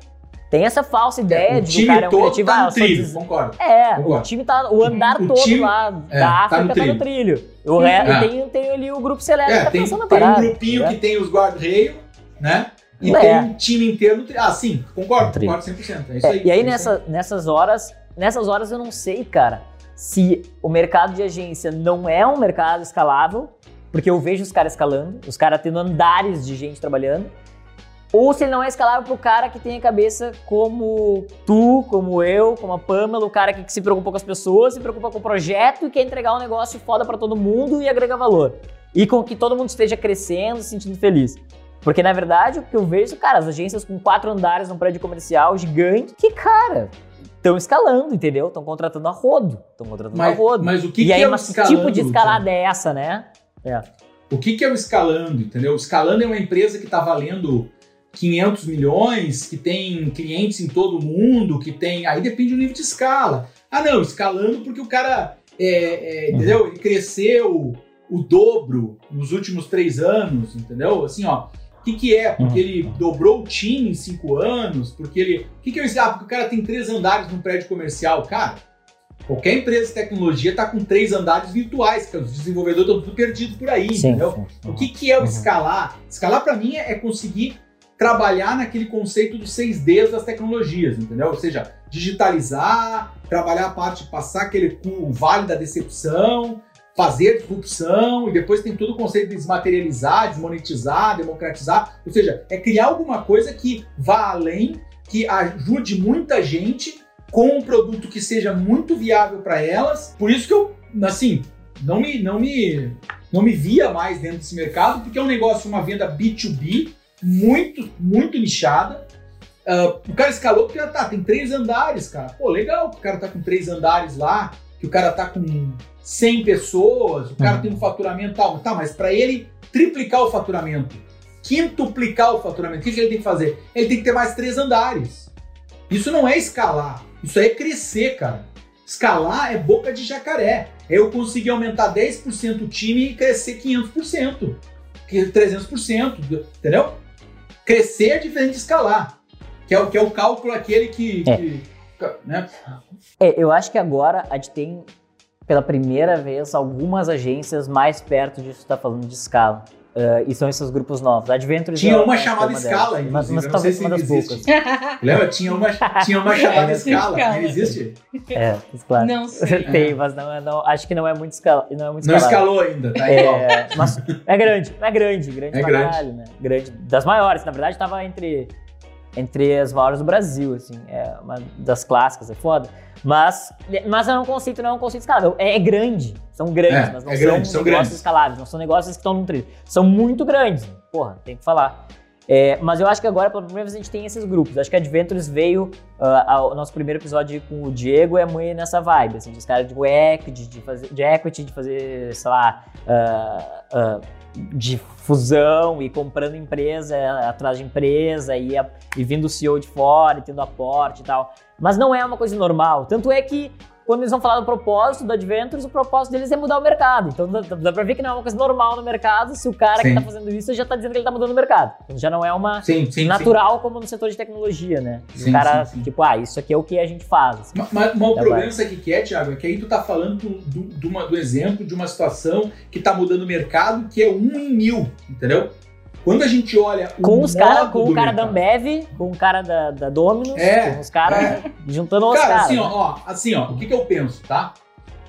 tem essa falsa ideia o de que o cara é um todo criativo. tá ah, no só trilho, concordo. É, o Concordo. time tá, o andar o todo time- lá é, da tá África no tá no trilho. O Uhum. re- É. tem, tem ali o grupo seleto que É, tá tem, pensando na tem um parada. grupinho que tem os guarda-reio, né? E É. tem um time inteiro. Ah, sim, concordo, concordo 100%. É isso É, aí. e aí é nessa, nessas horas, nessas horas eu não sei, cara, se o mercado de agência não é um mercado escalável, porque eu vejo os caras escalando, os caras tendo andares de gente trabalhando, ou se ele não é escalável pro cara que tem a cabeça como tu, como eu, como a Pamela, o cara que, que se preocupa com as pessoas, se preocupa com o projeto e quer entregar um negócio foda pra todo mundo e agregar valor. E com que todo mundo esteja crescendo, se sentindo feliz. Porque, na verdade, o que eu vejo, cara, as agências com quatro andares num prédio comercial gigante, que, cara, estão escalando, entendeu? Estão contratando a rodo. Estão contratando Mas, a rodo. mas o que, e que aí, é o mas que escalando? tipo de escalada é essa, né? É. O que, que é o escalando, entendeu? O escalando é uma empresa que está valendo 500 milhões, que tem clientes em todo o mundo, que tem... Aí depende do nível de escala. Ah, não, escalando porque o cara, é, é, Uhum. entendeu? Ele cresceu o dobro nos últimos três anos, entendeu? Assim, ó, que, que é? Porque Uhum. ele dobrou o time em cinco anos, porque ele... O que, que é isso? Ah, porque o cara tem três andares num prédio comercial. Cara, qualquer empresa de tecnologia está com três andares virtuais, que os desenvolvedores estão tudo perdidos por aí, Sim, entendeu? sim, sim. O que, que é o Uhum. escalar? Escalar para mim é conseguir trabalhar naquele conceito dos 6Ds das tecnologias, entendeu? Ou seja, digitalizar, trabalhar a parte, passar aquele vale da decepção, fazer disrupção, e depois tem todo o conceito de desmaterializar, desmonetizar, democratizar. Ou seja, é criar alguma coisa que vá além, que ajude muita gente com um produto que seja muito viável para elas. Por isso que eu, assim, não me, não me, não me via mais dentro desse mercado, porque é um negócio, uma venda B2B muito, muito nichada. Ah, o cara escalou porque tá, tem três andares, cara. Pô, legal que o cara tá com três andares lá, que o cara tá com 100 pessoas, o cara Uhum. tem um faturamento tal, tá, mas para ele triplicar o faturamento, quintuplicar o faturamento, o que, que ele tem que fazer? Ele tem que ter mais três andares. Isso não é escalar, isso aí é crescer, cara. Escalar é boca de jacaré. É eu conseguir aumentar 10% o time e crescer 500%, que 300%, entendeu? Crescer é diferente de escalar, que é o, que é o cálculo aquele que, É. que- né? É, eu acho que agora a gente tem, pela primeira vez, algumas agências mais perto disso que tá falando de escala. Ah, e são esses grupos novos. Adventures Tinha é- uma é chamada delas. escala, mas, inclusive, mas não talvez uma das ainda poucas. Lembra? Tinha uma, tinha uma chamada É, escala, escala. ainda existe? É, claro. Não sei. Tem, mas não, é- não, acho que não é muito escala. Não, é muito Não escalou ainda, tá igual. É, mas é grande, é grande, grande É pra grande. caralho, né? Grande, das maiores, na verdade tava entre, entre as maiores do Brasil, assim, é uma das clássicas, é foda. Mas, mas é um conceito, não é um conceito escalável, é, é grande, são grandes, É, mas não é são grande, são negócios grandes. escaláveis, não são negócios que estão num trilho, são muito grandes, porra, tem que falar. É, mas eu acho que agora, pela primeira vez, a gente tem esses grupos. Acho que a Adventures veio. ah, ao- o nosso primeiro episódio com o Diego é muito nessa vibe, assim, dos caras de equity, de fazer, de equity, de fazer, sei lá, ah, ah, de fusão e comprando empresa atrás de empresa e, a- e vindo o CEO de fora e tendo aporte e tal. Mas não é uma coisa normal. Tanto é que quando eles vão falar do propósito do Adventures, o propósito deles é mudar o mercado. Então dá, dá pra ver que não é uma coisa normal no mercado se o cara Sim. que tá fazendo isso já tá dizendo que ele tá mudando o mercado. Então já não é uma Sim, sim, natural como no setor de tecnologia, né? Sim, o cara, sim, sim. tipo, ah, isso aqui é o que a gente faz. assim. Mas, mas- mas o Tá problema disso aqui que é, Thiago, é que aí tu tá falando do, do, de uma- do exemplo de uma situação que tá mudando o mercado, que é um em mil, entendeu? Quando a gente olha o Com os modo com o cara da Ambev, com o cara da, da Dominus, É, com os caras é. juntando os Cara, caras. assim, né? ó, ó, assim, ó, o que, que eu penso, tá?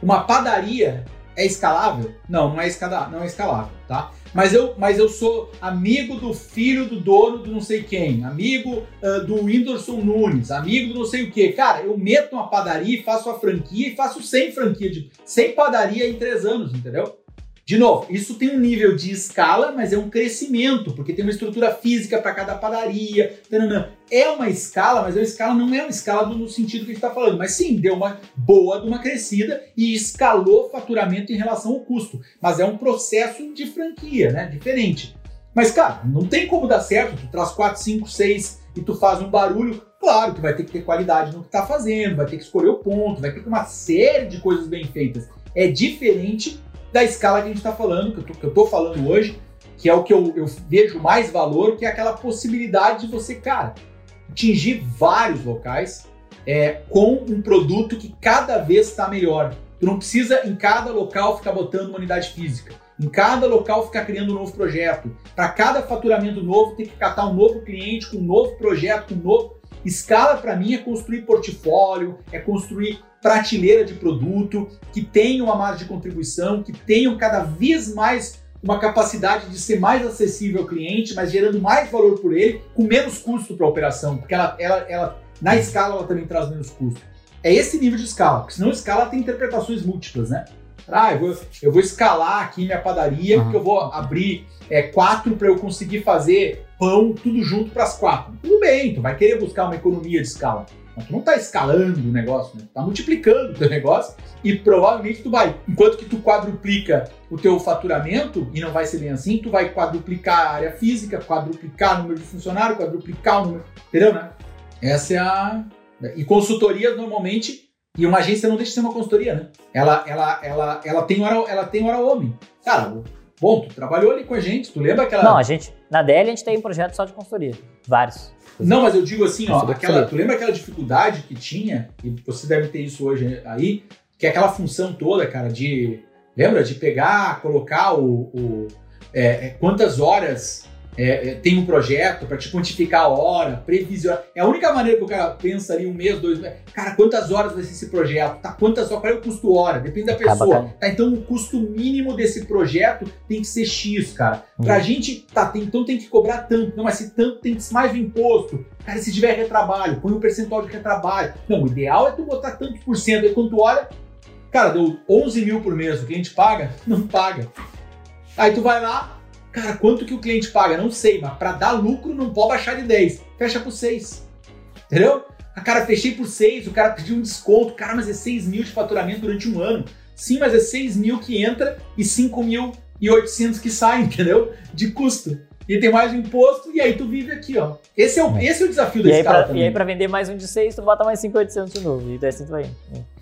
Uma padaria é escalável? Não, não é, escala, não é escalável, tá? Mas eu, mas eu sou amigo do filho do dono do não sei quem, amigo ah, do Whindersson Nunes, amigo do não sei o quê. Cara, eu meto uma padaria e faço a franquia e faço 100 franquia, de 100 padaria em 3 anos, entendeu? De novo, isso tem um nível de escala, mas é um crescimento, porque tem uma estrutura física para cada padaria. tananã. É uma escala, mas a escala não é uma escala no sentido que a gente está falando, mas sim, deu uma boa de uma crescida e escalou o faturamento em relação ao custo. Mas é um processo de franquia, né? Diferente. Mas, cara, não tem como dar certo. Tu traz 4, 5, 6 e tu faz um barulho. Claro, tu vai ter que ter qualidade no que tá fazendo, vai ter que escolher o ponto, vai ter que ter uma série de coisas bem feitas. É diferente da escala que a gente está falando, que eu, tô, falando hoje, que é o que eu, eu vejo mais valor, que é aquela possibilidade de você, cara, atingir vários locais é, com um produto que cada vez está melhor. Tu não precisa, em cada local, ficar botando uma unidade física. Em cada local, ficar criando um novo projeto. Para cada faturamento novo, tem que catar um novo cliente com um novo projeto, com um novo. Escala, para mim, é construir portfólio, é construir prateleira de produto que tenham uma margem de contribuição, que tenham cada vez mais uma capacidade de ser mais acessível ao cliente, mas gerando mais valor por ele, com menos custo para a operação, porque ela, ela, ela, na escala ela também traz menos custo. É esse nível de escala, porque senão escala tem interpretações múltiplas, né? Ah, eu vou, eu vou escalar aqui minha padaria, Uhum. porque eu vou abrir é, quatro para eu conseguir fazer pão tudo junto para as quatro. Tudo bem, tu vai querer buscar uma economia de escala. Mas tu não tá escalando o negócio, né? Tá multiplicando o teu negócio e provavelmente tu vai. Enquanto que tu quadruplica o teu faturamento, e não vai ser bem assim, tu vai quadruplicar a área física, quadruplicar o número de funcionário, quadruplicar o número. Entendeu, né? Essa é a. E consultorias normalmente. E uma agência não deixa de ser uma consultoria, né? Ela, ela, ela, ela, tem, hora, ela tem hora homem. Cara, bom, tu trabalhou ali com a gente, tu lembra aquela. Não, a gente. Na DL a gente tem um projeto só de consultoria. Vários. Não, mas eu digo assim, ó, aquela, tu lembra aquela dificuldade que tinha, e você deve ter isso hoje aí, que é aquela função toda, cara, de. Lembra? De pegar, colocar o. o é, é quantas horas é, é, tem um projeto para te quantificar a hora, previsionar. É a única maneira que o cara pensa ali um mês, dois meses. Cara, quantas horas vai ser esse projeto? Tá, quantas horas? Qual é o custo hora? Depende da pessoa. Tá, então o custo mínimo desse projeto tem que ser X, cara. Pra hum. gente, tá, tem, então tem que cobrar tanto. Não, mas se tanto tem que mais o imposto. Cara, se tiver retrabalho, põe um percentual de retrabalho. Não, o ideal é tu botar tanto por cento. Aí quando tu olha, cara, deu 11 mil por mês, o cliente paga? Não paga. Aí tu vai lá, Cara, quanto que o cliente paga? Não sei, mas para dar lucro não pode baixar de 10. Fecha por 6. Entendeu? A cara, fechei por 6, o cara pediu um desconto. Cara, mas é 6 mil de faturamento durante um ano. Sim, mas é 6 mil que entra e 5 mil e 800 que sai, entendeu? De custo. E tem mais um imposto, e aí tu vive aqui, ó. Esse é o, é. esse é o desafio da escala pra, E aí, pra vender mais um de 6, tu bota mais 5,800 de novo. E assim tu vai.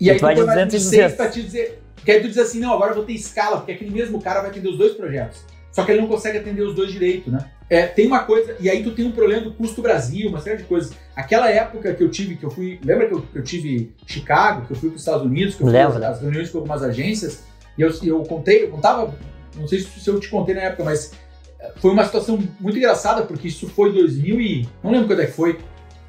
E, e aí tu vai de 200 mais um de 6 pra te dizer. Que aí tu diz assim, não, agora eu vou ter escala, porque aquele mesmo cara vai atender os dois projetos. Só que ele não consegue atender os dois direito, né? É, tem uma coisa, e aí tu tem um problema do custo Brasil, uma série de coisas. Aquela época que eu tive, que eu fui. Lembra que eu, que eu tive Chicago, que eu fui para os Estados Unidos, que eu fui Lembra. as reuniões com algumas agências, e eu, eu contei, eu contava, não sei se eu te contei na época, mas eh, foi uma situação muito engraçada, porque isso foi 2000 e. não lembro quando é que foi,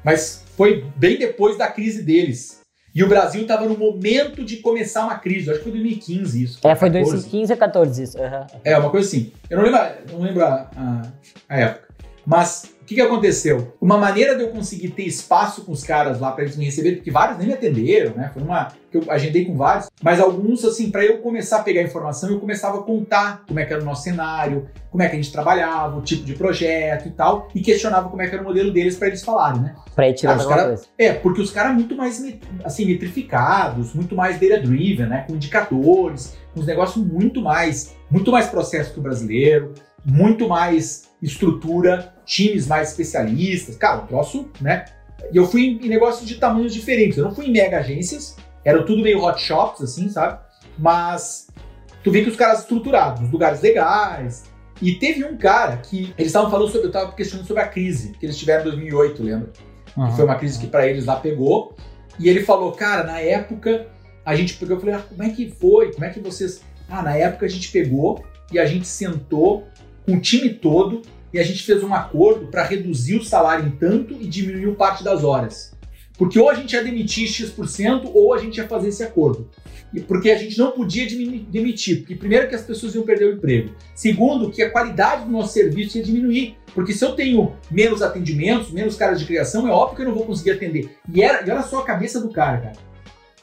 mas foi bem depois da crise deles. E o Brasil estava no momento de começar uma crise. Acho que foi 2015 isso. É, foi 2015 ou 14 isso. Uhum. É, uma coisa assim. Eu não lembro, não lembro a, a, a época. Mas que, que aconteceu? Uma maneira de eu conseguir ter espaço com os caras lá para eles me receberem, porque vários nem me atenderam, né? Foi uma que eu agendei com vários, mas alguns, assim, para eu começar a pegar informação, eu começava a contar como é que era o nosso cenário, como é que a gente trabalhava, o tipo de projeto e tal, e questionava como é que era o modelo deles para eles falarem, né? Pra ir tirar ah, cara, É, porque os caras muito mais, assim, metrificados, muito mais data-driven, né? Com indicadores, com os negócios muito mais, muito mais processo que o brasileiro, muito mais estrutura, times mais especialistas. Cara, um troço, né? E eu fui em negócios de tamanhos diferentes. Eu não fui em mega agências, eram tudo meio hot shops, assim, sabe? Mas tu vê que os caras estruturados, lugares legais. E teve um cara que eles estavam falando sobre, eu estava questionando sobre a crise que eles tiveram em 2008, lembra? Uhum. Que foi uma crise que para eles lá pegou. E ele falou, cara, na época a gente pegou, eu falei, ah, como é que foi? Como é que vocês. Ah, na época a gente pegou e a gente sentou com o time todo e a gente fez um acordo para reduzir o salário em tanto e diminuir parte das horas. Porque ou a gente ia demitir X% ou a gente ia fazer esse acordo. E porque a gente não podia demitir, porque primeiro que as pessoas iam perder o emprego. Segundo, que a qualidade do nosso serviço ia diminuir. Porque se eu tenho menos atendimentos, menos caras de criação, é óbvio que eu não vou conseguir atender. E, era, e olha só a cabeça do cara, cara.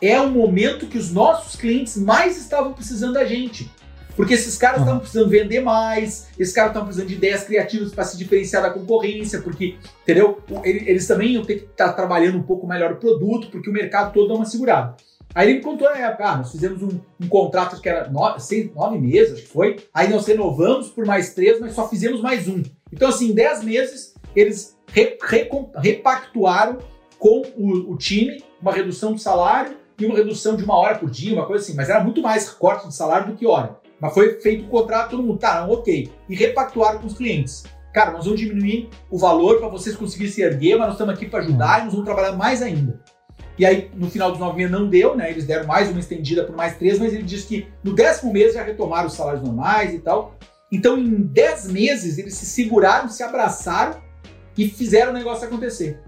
É o momento que os nossos clientes mais estavam precisando da gente. Porque esses caras estavam uhum. precisando vender mais, esses caras estavam precisando de ideias criativas para se diferenciar da concorrência, porque, entendeu? Eles também iam ter que estar tá trabalhando um pouco melhor o produto, porque o mercado todo dá uma segurada. Aí ele me contou na época, ah, nós fizemos um, um contrato que era nove, seis, nove meses, acho que foi. Aí nós renovamos por mais três, mas só fizemos mais um. Então, assim, em dez meses, eles re, re, repactuaram com o, o time uma redução do salário e uma redução de uma hora por dia, uma coisa assim. Mas era muito mais corte de salário do que hora. Mas foi feito o contrato, todo mundo, tá, ok. E repactuaram com os clientes. Cara, nós vamos diminuir o valor para vocês conseguirem se erguer, mas nós estamos aqui para ajudar e nós vamos trabalhar mais ainda. E aí, no final dos nove meses não deu, né? Eles deram mais uma estendida por mais três, mas ele disse que no décimo mês já retomaram os salários normais e tal. Então, em dez meses, eles se seguraram, se abraçaram e fizeram o negócio acontecer.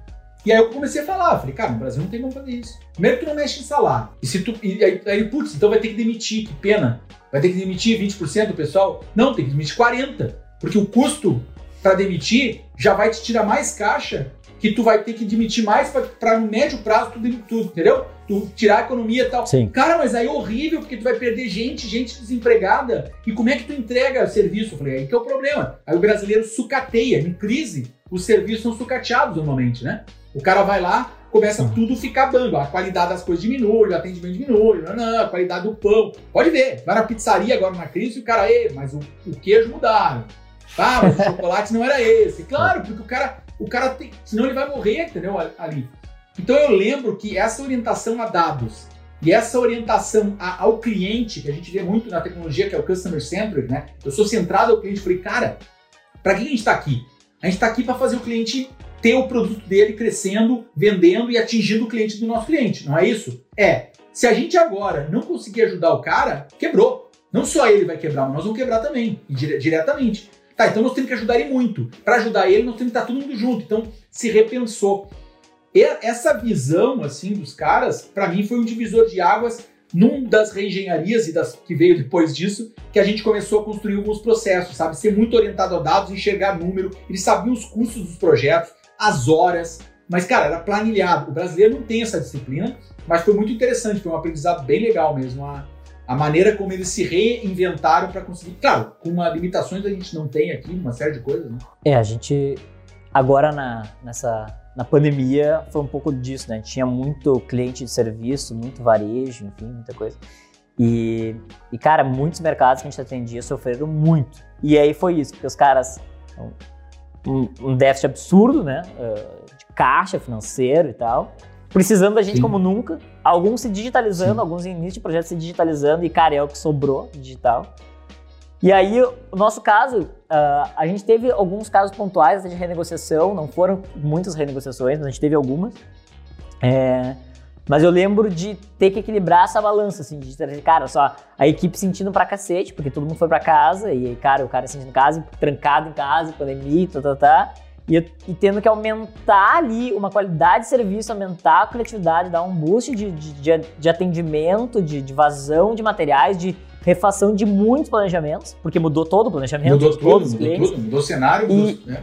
E aí eu comecei a falar, falei, cara, no Brasil não tem como fazer isso. Primeiro que tu não mexe em salário. E se tu. E aí, putz, então vai ter que demitir, que pena. Vai ter que demitir 20% do pessoal? Não, tem que demitir 40%. Porque o custo para demitir já vai te tirar mais caixa que tu vai ter que demitir mais para no médio prazo tudo, tudo, entendeu? Tu tirar a economia e tal. Sim. Cara, mas aí é horrível porque tu vai perder gente, gente desempregada. E como é que tu entrega serviço? Eu falei, aí que é o problema. Aí o brasileiro sucateia. Em crise, os serviços são sucateados normalmente, né? O cara vai lá, começa tudo ficar bando. A qualidade das coisas diminui, o atendimento diminui, não, não, a qualidade do pão. Pode ver, vai na pizzaria agora na crise e o cara, ei, mas o, o queijo mudaram. Tá, mas o chocolate não era esse. Claro, porque o cara, o cara tem. Senão ele vai morrer, entendeu? Ali. Então eu lembro que essa orientação a dados e essa orientação a, ao cliente, que a gente vê muito na tecnologia, que é o customer centric, né? Eu sou centrado ao cliente. Falei, cara, para que a gente está aqui? A gente está aqui para fazer o cliente ter o produto dele crescendo, vendendo e atingindo o cliente do nosso cliente, não é isso? É. Se a gente agora não conseguir ajudar o cara, quebrou. Não só ele vai quebrar, mas nós vamos quebrar também, dire diretamente. Tá, então nós temos que ajudar ele muito. Para ajudar ele, nós temos que estar todo mundo junto. Então, se repensou. E essa visão, assim, dos caras, para mim foi um divisor de águas num das reengenharias e das que veio depois disso, que a gente começou a construir alguns processos, sabe? Ser muito orientado a dados, enxergar número, eles sabiam os custos dos projetos, as horas, mas, cara, era planilhado. O brasileiro não tem essa disciplina, mas foi muito interessante, foi um aprendizado bem legal mesmo. A, a maneira como eles se reinventaram para conseguir. Claro, com uma limitações a gente não tem aqui, uma série de coisas, né? É, a gente. Agora na, nessa. Na pandemia foi um pouco disso, né? Tinha muito cliente de serviço, muito varejo, enfim, muita coisa. E, e, cara, muitos mercados que a gente atendia sofreram muito. E aí foi isso, porque os caras. Um, um déficit absurdo, né? De caixa financeiro e tal precisando da gente Sim. como nunca. Alguns se digitalizando, Sim. alguns em início de projeto se digitalizando, e cara, é o que sobrou digital. E aí, o nosso caso, uh, a gente teve alguns casos pontuais de renegociação, não foram muitas renegociações, mas a gente teve algumas. É, mas eu lembro de ter que equilibrar essa balança, assim, de cara, só a equipe sentindo pra cacete, porque todo mundo foi pra casa, e aí, cara, o cara sentindo em casa, trancado em casa, pandemia, tá, tá, tá. E, e, tendo que aumentar ali uma qualidade de serviço, aumentar a coletividade, dar um boost de, de, de atendimento, de, de, vazão de materiais, de refação de muitos planejamentos, porque mudou todo o planejamento. Mudou tudo, mudou tudo, mudou o cenário. E, mudou, né?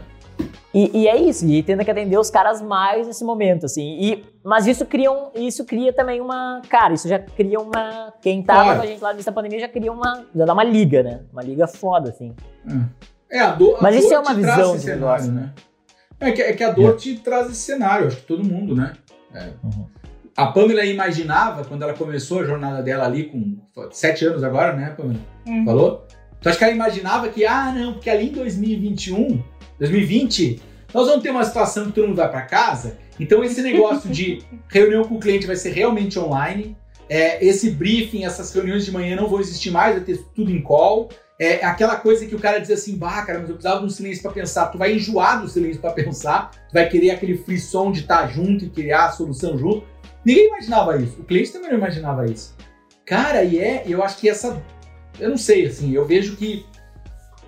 E, e, é isso, e tendo que atender os caras mais nesse momento, assim. E, mas isso cria, um, isso cria também uma. Cara, isso já cria uma. Quem tava claro. com a gente lá nessa pandemia já cria uma. Já dá uma liga, né? Uma liga foda, assim. É, a dor. Mas isso é uma visão de negócio, né? É que, é que a dor te traz esse cenário, acho que todo mundo, né? É. Uhum. A Pamela imaginava, quando ela começou a jornada dela ali, com sete anos agora, né, Pamela? Uhum. Falou? Então acho que ela imaginava que, ah, não, porque ali em 2021, 2020, nós vamos ter uma situação que todo mundo vai para casa, então esse negócio de reunião com o cliente vai ser realmente online, é, esse briefing, essas reuniões de manhã não vão existir mais, vai ter tudo em call, é aquela coisa que o cara diz assim, bah, cara, mas eu precisava de um silêncio para pensar. Tu vai enjoar do silêncio para pensar, tu vai querer aquele frisson de estar tá junto e criar a solução junto. Ninguém imaginava isso. O cliente também não imaginava isso. Cara, e é, eu acho que essa. Eu não sei, assim, eu vejo que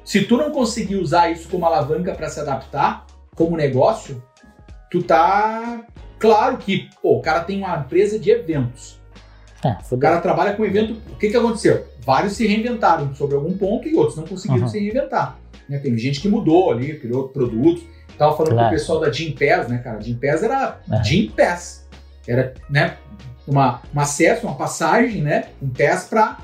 se tu não conseguir usar isso como alavanca para se adaptar como negócio, tu tá. Claro que, pô, o cara tem uma empresa de eventos. É, o cara trabalha com evento. O que, que aconteceu? Vários se reinventaram sobre algum ponto e outros não conseguiram uhum. se reinventar. Né? Tem gente que mudou ali, criou produtos. Tava falando claro. com o pessoal da Jim Pass, né, cara? Jim Pass era uhum. Jim Pass. Era, né, uma, um acesso, uma passagem, né, um pass para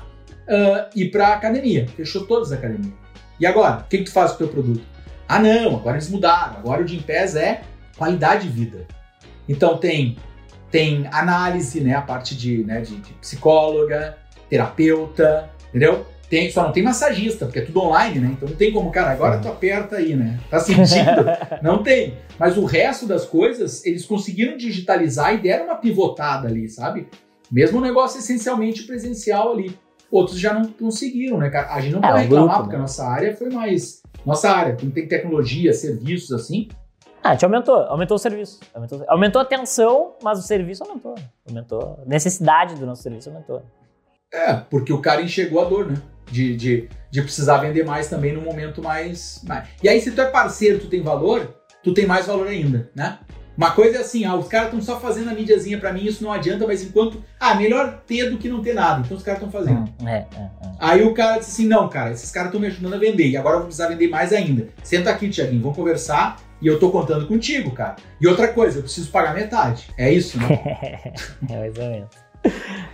uh, ir para academia. Fechou todas as academias. E agora? O que, que tu faz com o teu produto? Ah, não, agora eles mudaram. Agora o Jim Pass é qualidade de vida. Então tem tem análise, né? A parte de, né, de, de psicóloga, terapeuta, entendeu? Tem, só não tem massagista, porque é tudo online, né? Então não tem como, cara, agora tu aperta aí, né? Tá sentindo? não tem. Mas o resto das coisas, eles conseguiram digitalizar e deram uma pivotada ali, sabe? Mesmo um negócio essencialmente presencial ali. Outros já não conseguiram, né? A gente não é, pode reclamar, grupo, porque né? a nossa área foi mais. Nossa área, não tem tecnologia, serviços assim, ah, a gente aumentou, aumentou o serviço. Aumentou, aumentou a atenção, mas o serviço aumentou. Aumentou. A necessidade do nosso serviço aumentou. É, porque o cara enxergou a dor, né? De, de, de precisar vender mais também no momento mais, mais. E aí, se tu é parceiro, tu tem valor, tu tem mais valor ainda, né? Uma coisa é assim, ah, os caras estão só fazendo a mídiazinha para mim, isso não adianta, mas enquanto. Ah, melhor ter do que não ter nada. Então os caras estão fazendo. Hum, é, é, é. Aí o cara disse assim: não, cara, esses caras estão me ajudando a vender e agora eu vou precisar vender mais ainda. Senta aqui, Tiaguinho, vamos conversar e eu tô contando contigo, cara. E outra coisa, eu preciso pagar metade. É isso, né? é mais ou menos.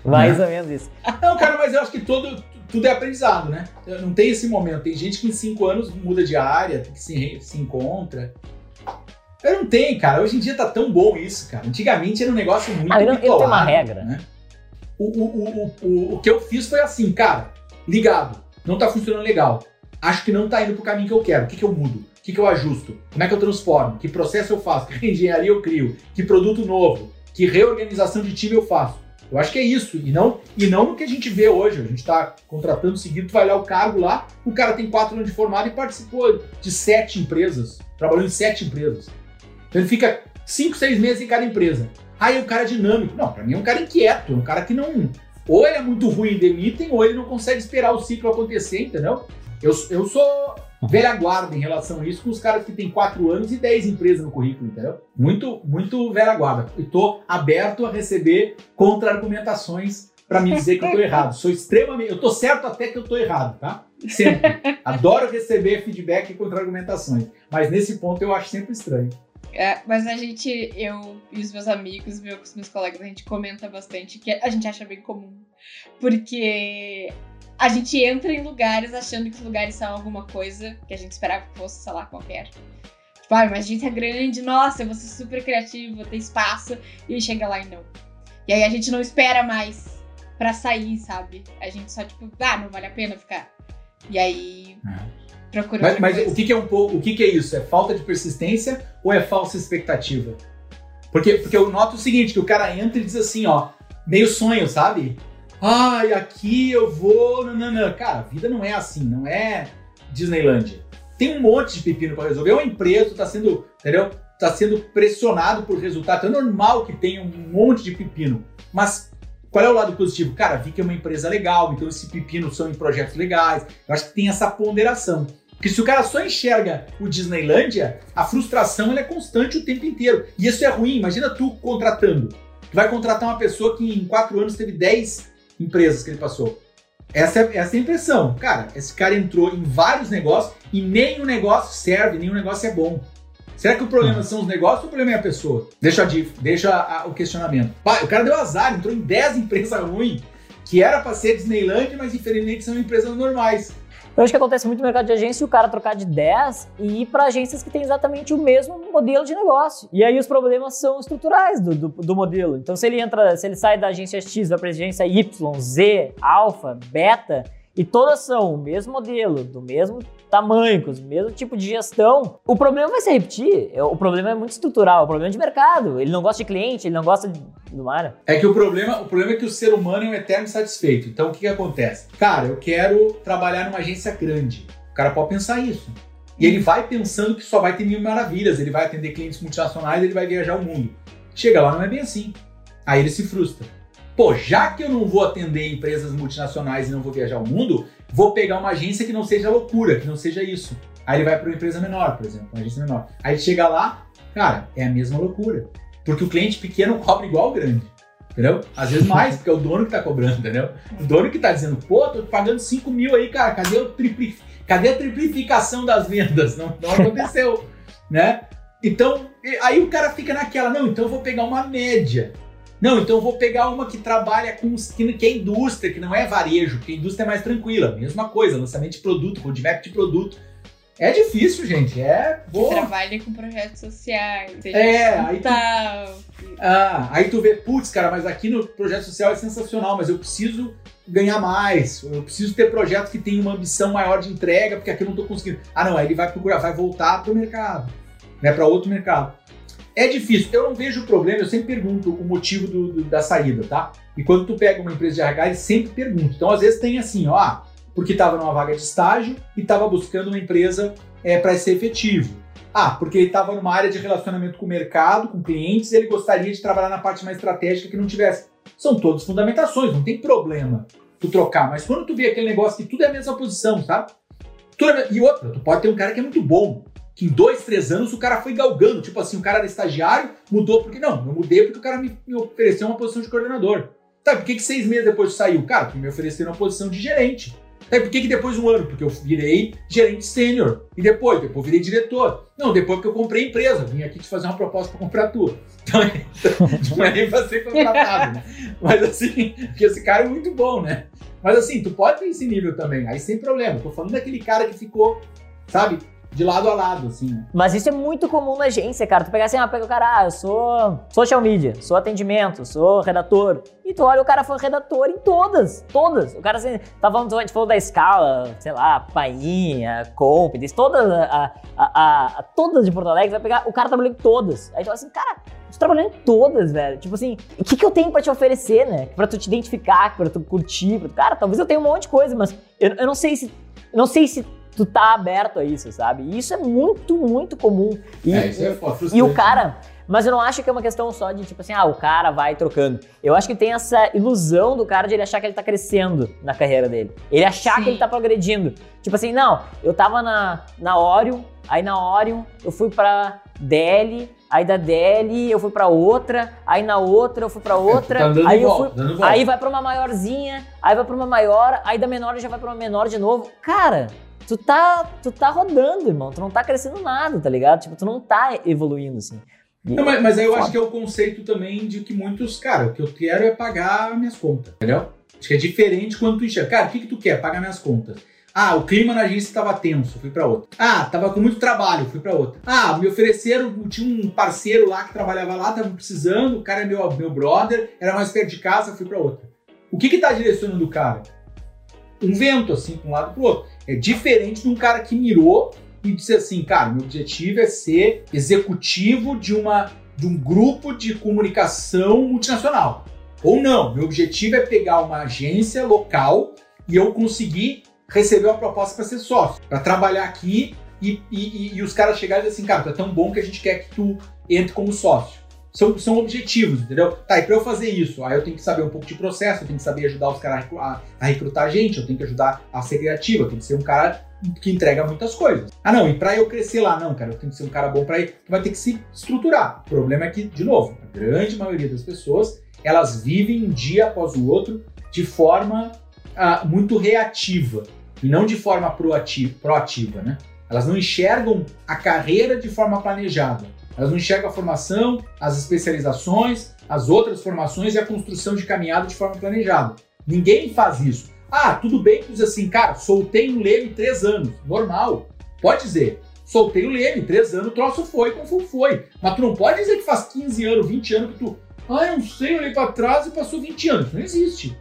Mais né? ou menos isso. Não, cara, mas eu acho que todo, tudo é aprendizado, né? Não tem esse momento. Tem gente que em cinco anos muda de área, que se, se encontra. Eu não tenho, cara. Hoje em dia tá tão bom isso, cara. Antigamente era um negócio muito Ah, eu, não- eu tenho uma bitolado, regra. né? O, o, o, o, o, que eu fiz foi assim, cara, ligado, não tá funcionando legal. Acho que não tá indo pro caminho que eu quero. O que, que eu mudo? O que, que eu ajusto? Como é que eu transformo? Que processo eu faço? Que engenharia eu crio? Que produto novo? Que reorganização de time eu faço? Eu acho que é isso. E não, e não no que a gente vê hoje. A gente tá contratando seguido, tu vai olhar o cargo lá, o cara tem quatro anos de formado e participou de sete empresas. Trabalhou em sete empresas. Então ele fica cinco, seis meses em cada empresa. Aí o cara é dinâmico. Não, pra mim é um cara inquieto, é um cara que não. Ou ele é muito ruim e demitem, ou ele não consegue esperar o ciclo acontecer, entendeu? Eu, eu sou velha guarda em relação a isso com os caras que têm 4 anos e 10 empresas no currículo, entendeu? Muito, muito velha guarda. E tô aberto a receber contra-argumentações pra me dizer que eu tô errado. Sou extremamente. Eu tô certo até que eu tô errado, tá? Sempre. Adoro receber feedback e contra-argumentações. Mas nesse ponto eu acho sempre estranho. É, mas a gente, eu e os meus amigos, meus, meus colegas, a gente comenta bastante que a gente acha bem comum. Porque a gente entra em lugares achando que os lugares são alguma coisa que a gente esperava que fosse, sei lá, qualquer. Tipo, ah, mas a gente é grande, nossa, eu vou ser super criativo, vou ter espaço. E chega lá e não. E aí a gente não espera mais pra sair, sabe? A gente só, tipo, ah, não vale a pena ficar. E aí procura Mas, mas o que, que é um pouco, o que, que é isso? É falta de persistência ou é falsa expectativa? Porque, porque eu noto o seguinte, que o cara entra e diz assim, ó, meio sonho, sabe? Ai, aqui eu vou. Nanana. Cara, a vida não é assim, não é Disneylândia. Tem um monte de pepino para resolver. É uma empresa, tá sendo, entendeu? Tá sendo pressionado por resultado. É normal que tenha um monte de pepino. Mas qual é o lado positivo? Cara, vi que é uma empresa legal, então esse pepino são em projetos legais. Eu acho que tem essa ponderação. Porque se o cara só enxerga o Disneylândia, a frustração é constante o tempo inteiro. E isso é ruim. Imagina tu contratando. Tu vai contratar uma pessoa que em quatro anos teve 10 empresas que ele passou. Essa é, essa é a impressão. Cara, esse cara entrou em vários negócios e nenhum negócio serve, nenhum negócio é bom. Será que o problema são os negócios ou o problema é a pessoa? Deixa, a, deixa a- o questionamento. Pá, o cara deu azar, entrou em 10 empresas ruins, que era pra ser Disneyland, mas infelizmente são empresas normais. Eu acho que acontece muito no mercado de agência o cara trocar de 10 e ir para agências que têm exatamente o mesmo modelo de negócio. E aí os problemas são estruturais do, do, do modelo. Então se ele entra, se ele sai da agência X, vai para agência Y, Z, alfa, beta, e todas são o mesmo modelo, do mesmo tamanho, com o mesmo tipo de gestão, o problema vai se repetir. É, O problema é muito estrutural, o problema é de mercado. Ele não gosta de cliente, ele não gosta de- do área. É que o problema, o problema é que o ser humano é um eterno insatisfeito. Então o que, que acontece? Cara, eu quero trabalhar numa agência grande. O cara pode pensar isso. E ele vai pensando que só vai ter mil maravilhas, ele vai atender clientes multinacionais, ele vai viajar o mundo. Chega lá, não é bem assim. Aí ele se frustra. Pô, já que eu não vou atender empresas multinacionais e não vou viajar o mundo, vou pegar uma agência que não seja loucura, que não seja isso. Aí ele vai para uma empresa menor, por exemplo, uma agência menor. Aí ele chega lá, cara, é a mesma loucura. Porque o cliente pequeno cobra igual o grande. Entendeu? Às vezes mais, porque é o dono que tá cobrando, entendeu? O dono que tá dizendo, pô, tô pagando 5 mil aí, cara, cadê, o tripli... cadê a triplificação das vendas? Não, não aconteceu, né? Então, aí o cara fica naquela, não, então eu vou pegar uma média. Não, então eu vou pegar uma que trabalha com que, que é indústria, que não é varejo, porque a indústria é mais tranquila. Mesma coisa, lançamento de produto, roadmap de produto. É difícil, gente. É. Vou... trabalha com projetos sociais, É, aí tu-. Ah, aí tu vê, putz, cara, mas aqui no projeto social é sensacional, mas eu preciso ganhar mais, eu preciso ter projetos que tenham uma ambição maior de entrega, porque aqui eu não tô conseguindo. Ah, não, aí ele vai procurar, vai voltar pro mercado, né, para outro mercado. É difícil, eu não vejo problema, eu sempre pergunto o motivo do- do- da saída, tá? E quando tu pega uma empresa de RH, eles sempre perguntam. Então, às vezes tem assim, ó, ah, porque estava numa vaga de estágio e estava buscando uma empresa é, para ser efetivo. Ah, porque ele estava numa área de relacionamento com o mercado, com clientes, e ele gostaria de trabalhar na parte mais estratégica que não tivesse. São todas fundamentações, não tem problema tu trocar. Mas quando tu vê aquele negócio que tudo é a mesma posição, é- E outra, tu pode ter um cara que é muito bom, que em dois, três anos o cara foi galgando. Tipo assim, o cara era estagiário, mudou porque. Não, eu mudei porque o cara me, me ofereceu uma posição de coordenador. Tá, por que, que seis meses depois saiu? Cara, porque me ofereceram uma posição de gerente. Tá, por que, que depois de um ano? Porque eu virei gerente sênior. E depois? Depois virei diretor. Não, depois porque eu comprei empresa. Vim aqui te fazer uma proposta para comprar a tua. Então, não é nem pra ser contratado, né? Mas assim, porque esse cara é muito bom, né? Mas assim, tu pode ter esse nível também, aí sem problema. Tô falando daquele cara que ficou, sabe, de lado a lado, assim. Mas isso é muito comum na agência, cara. Tu pegar assim, ah, pega o cara, ah, eu sou social media, sou atendimento, sou redator. E tu olha, o cara foi redator em todas, todas. O cara, assim, tá falando, a gente falou da escala, sei lá, Painha, Competence, todas, a, a, a, todas de Porto Alegre, vai pegar, o cara trabalhou em todas. Aí tu fala assim, cara, tu trabalhou em todas, velho. Tipo assim, o que, que eu tenho pra te oferecer, né? Pra tu te identificar, pra tu curtir. Pra tu... Cara, talvez eu tenha um monte de coisa, mas eu, eu não sei se. não sei se tu tá aberto a isso, sabe? E isso é muito, muito comum. E, é, isso é foda, e o cara. Mas eu não acho que é uma questão só de tipo assim, ah, o cara vai trocando. Eu acho que tem essa ilusão do cara de ele achar que ele tá crescendo na carreira dele. Ele achar Sim. que ele tá progredindo. Tipo assim, não, eu tava na, na Orion, aí na Orion eu fui pra DL, aí da DL eu fui pra outra, aí na outra eu fui pra outra, tá dando aí eu volta, fui. Aí vai pra uma maiorzinha, aí vai pra uma maior, aí da menor já vai pra uma menor de novo. Cara, tu tá, tu tá rodando, irmão. Tu não tá crescendo nada, tá ligado? Tipo, tu não tá evoluindo, assim. Não, mas, mas aí eu Foda. acho que é o conceito também de que muitos, cara, o que eu quero é pagar minhas contas, entendeu? Acho que é diferente quando tu enxerga. Cara, o que, que tu quer? Pagar minhas contas. Ah, o clima na agência estava tenso, fui pra outra. Ah, tava com muito trabalho, fui pra outra. Ah, me ofereceram, tinha um parceiro lá que trabalhava lá, tava precisando, o cara é meu, meu brother, era mais perto de casa, fui pra outra. O que que tá direcionando o cara? Um vento, assim, pra um lado e pro outro. É diferente de um cara que mirou e disse assim, cara, meu objetivo é ser executivo de uma de um grupo de comunicação multinacional. Ou não, meu objetivo é pegar uma agência local e eu conseguir receber uma proposta para ser sócio, para trabalhar aqui e, e- e- os caras chegarem e assim, cara, tu é tão bom que a gente quer que tu entre como sócio. São, são objetivos, entendeu? Tá, e pra eu fazer isso, aí eu tenho que saber um pouco de processo, eu tenho que saber ajudar os caras a a, recrutar gente, eu tenho que ajudar a ser criativo, eu tenho que ser um cara que entrega muitas coisas. Ah, não, e pra eu crescer lá, não, cara, eu tenho que ser um cara bom pra ir. Vai ter que se estruturar. O problema é que, de novo, a grande maioria das pessoas, elas vivem um dia após o outro de forma ah, muito reativa e não de forma proativa, proativa, né? Elas não enxergam a carreira de forma planejada. Elas não enxergam a formação, as especializações, as outras formações e a construção de caminhada de forma planejada. Ninguém faz isso. Ah, tudo bem que diz assim, cara, soltei um leme três anos. Normal. Pode dizer. Soltei o leme, três anos, o troço foi como foi. Mas tu não pode dizer que faz 15 anos, 20 anos que tu. Ah, eu não sei, olhei pra trás e passou 20 anos. Não existe.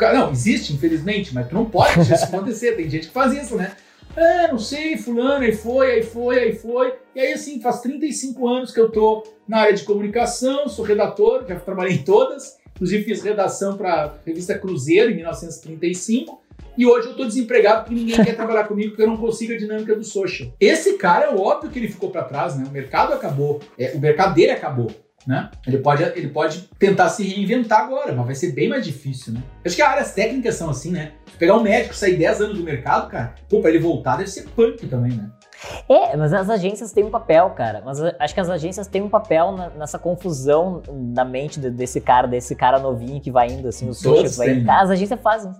Não, existe, infelizmente, mas tu não pode deixar isso acontecer. Tem gente que faz isso, né? Ah, não sei, fulano, aí foi, aí foi, aí foi. E aí, assim, faz 35 anos que eu tô na área de comunicação, sou redator, já trabalhei em todas. Inclusive fiz redação para revista Cruzeiro em 1935. E hoje eu tô desempregado porque ninguém quer trabalhar comigo porque eu não consigo a dinâmica do social. Esse cara, é óbvio que ele ficou para trás, né? O mercado acabou. É, o mercado dele acabou. Né? Ele, pode, ele pode tentar se reinventar agora, mas vai ser bem mais difícil, né? Acho que as áreas técnicas são assim, né? Pegar um médico, sair 10 anos do mercado, cara, pô, pra ele voltar deve ser punk também, né? É, mas as agências têm um papel, cara. Mas acho que as agências têm um papel na- nessa confusão na mente de- desse cara, desse cara novinho que vai indo, assim, o Todos vai indo. né? As agências fazem.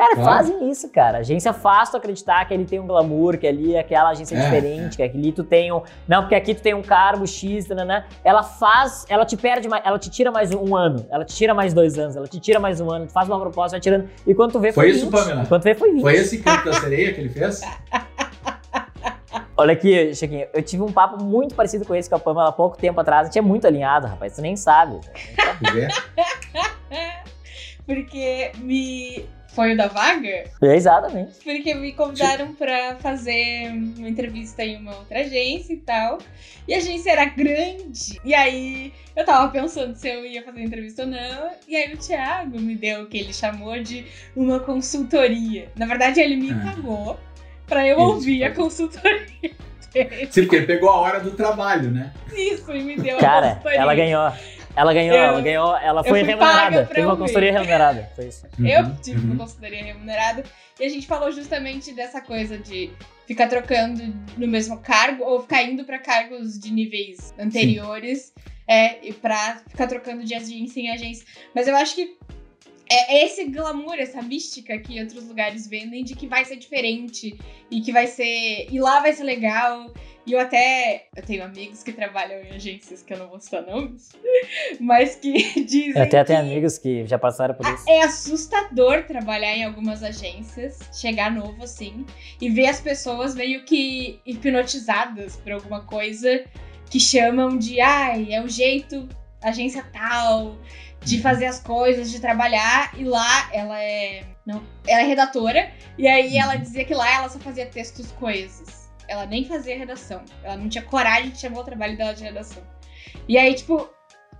Cara, Claro. fazem isso, cara. A agência faz tu acreditar que ali tem um glamour, que ali é aquela agência É, diferente, que ali tu tem um. Não, porque aqui tu tem um cargo X, né? Ela faz, ela te perde mais, ela te tira mais um ano, ela te tira mais dois anos, ela te tira mais um ano, tu faz uma proposta, vai tirando. E quando tu vê Foi foi, isso, 20. Pamela? E quando tu vê foi 20. Foi esse canto da sereia que ele fez? Olha aqui, Chiquinho, eu tive um papo muito parecido com esse com a Pamela há pouco tempo atrás. A gente é muito alinhado, rapaz, tu nem sabe. Vê? Porque me. Foi o da vaga? É, exatamente. Porque me convidaram pra fazer uma entrevista em uma outra agência e tal. E a agência era grande. E aí eu tava pensando se eu ia fazer entrevista ou não. E aí o Thiago me deu o que ele chamou de uma consultoria. Na verdade, ele me Ah. pagou pra eu Isso, ouvir a pagou. consultoria dele. Sim, porque ele pegou a hora do trabalho, né? Isso, e me deu a Cara, consultoria. ela ganhou. Ela ganhou, Eu- ela ganhou, ela foi remunerada. Teve uma consultoria remunerada. Foi isso. Eu Uhum, tive uhum. uma consultoria remunerada e a gente falou justamente dessa coisa de ficar trocando no mesmo cargo ou ficar indo pra cargos de níveis anteriores é, e pra ficar trocando de agência em agência. Mas eu acho que é esse glamour, essa mística que outros lugares vendem de que vai ser diferente e que vai ser. E lá vai ser legal E eu até eu tenho amigos que trabalham em agências que eu não vou citar nomes, mas que dizem. Eu até que tenho amigos que já passaram por isso. É assustador trabalhar em algumas agências, chegar novo assim, e ver as pessoas meio que hipnotizadas por alguma coisa que chamam de ai, é o jeito, agência tal, de fazer as coisas, de trabalhar, e lá ela é. Não, ela é redatora, e aí ela dizia que lá ela só fazia textos coesos. Ela nem fazia redação. Ela não tinha coragem de chamar o trabalho dela de redação. E aí, tipo,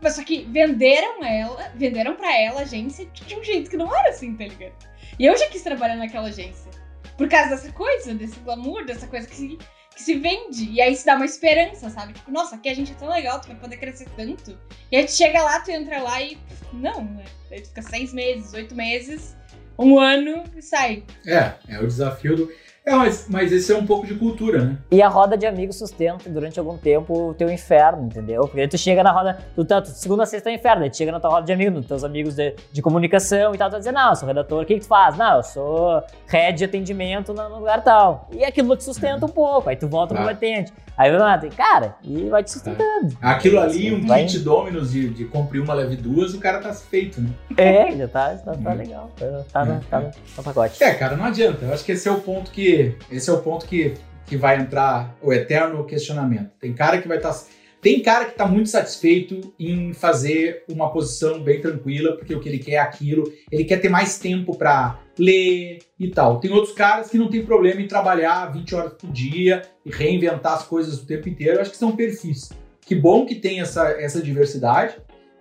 mas só que venderam ela, venderam pra ela a agência de um jeito que não era assim, tá ligado? E eu já quis trabalhar naquela agência. Por causa dessa coisa, desse glamour, dessa coisa que que se vende. E aí se dá uma esperança, sabe? Tipo, nossa, aqui a gente é tão legal, tu vai poder crescer tanto. E aí tu chega lá, tu entra lá e. Não, né? Aí tu fica seis meses, oito meses, um ano e sai. É, é o desafio do. É, mas, mas esse é um pouco de cultura, né? E a roda de amigos sustenta durante algum tempo o teu inferno, entendeu? Porque aí tu chega na roda, tu tá, tu- segunda a sexta é inferno, aí tu chega na tua roda de amigos, nos teus amigos de, de comunicação e tal, tu vai dizer, não, eu sou redator, o que, que tu faz? Não, eu sou head de atendimento no lugar tal. E aquilo te sustenta um pouco, aí tu volta pro Claro. atende. Aí vai, cara, e vai te sustentando. Aquilo ali, um Vai- kit Dominus de, de compre uma, leve duas, o cara tá feito, né? É, já tá, tá, tá legal, tá, tá, tá no pacote. É, cara, não adianta. Eu acho que esse é o ponto que. Esse é o ponto que, que vai entrar o eterno questionamento. Tem cara que vai estar. tem cara que tá muito satisfeito em fazer uma posição bem tranquila, porque o que ele quer é aquilo. Ele quer ter mais tempo pra ler e tal. Tem outros caras que não tem problema em trabalhar 20 horas por dia e reinventar as coisas o tempo inteiro. Eu acho que são perfis. Que bom que tem essa, essa diversidade.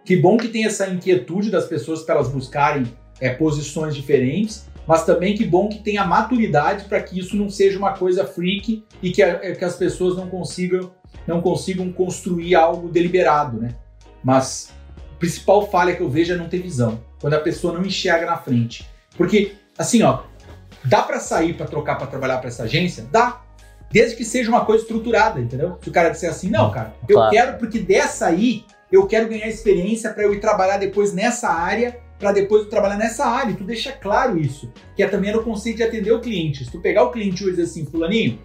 Que bom que tem essa inquietude das pessoas para elas buscarem é, posições diferentes mas também que bom que tenha maturidade para que isso não seja uma coisa freak e que, a- é, que as pessoas não consigam, não consigam construir algo deliberado, né? Mas a principal falha que eu vejo é não ter visão, quando a pessoa não enxerga na frente. Porque, assim, ó, dá para sair para trocar para trabalhar para essa agência? Dá. Desde que seja uma coisa estruturada, entendeu? Se o cara disser assim, não, cara, eu Claro. quero, porque dessa aí, eu quero ganhar experiência para eu ir trabalhar depois nessa área para depois eu trabalhar nessa área. Tu deixa claro isso, que é também no conceito de atender o cliente. Se tu pegar o cliente hoje e dizer assim, fulaninho,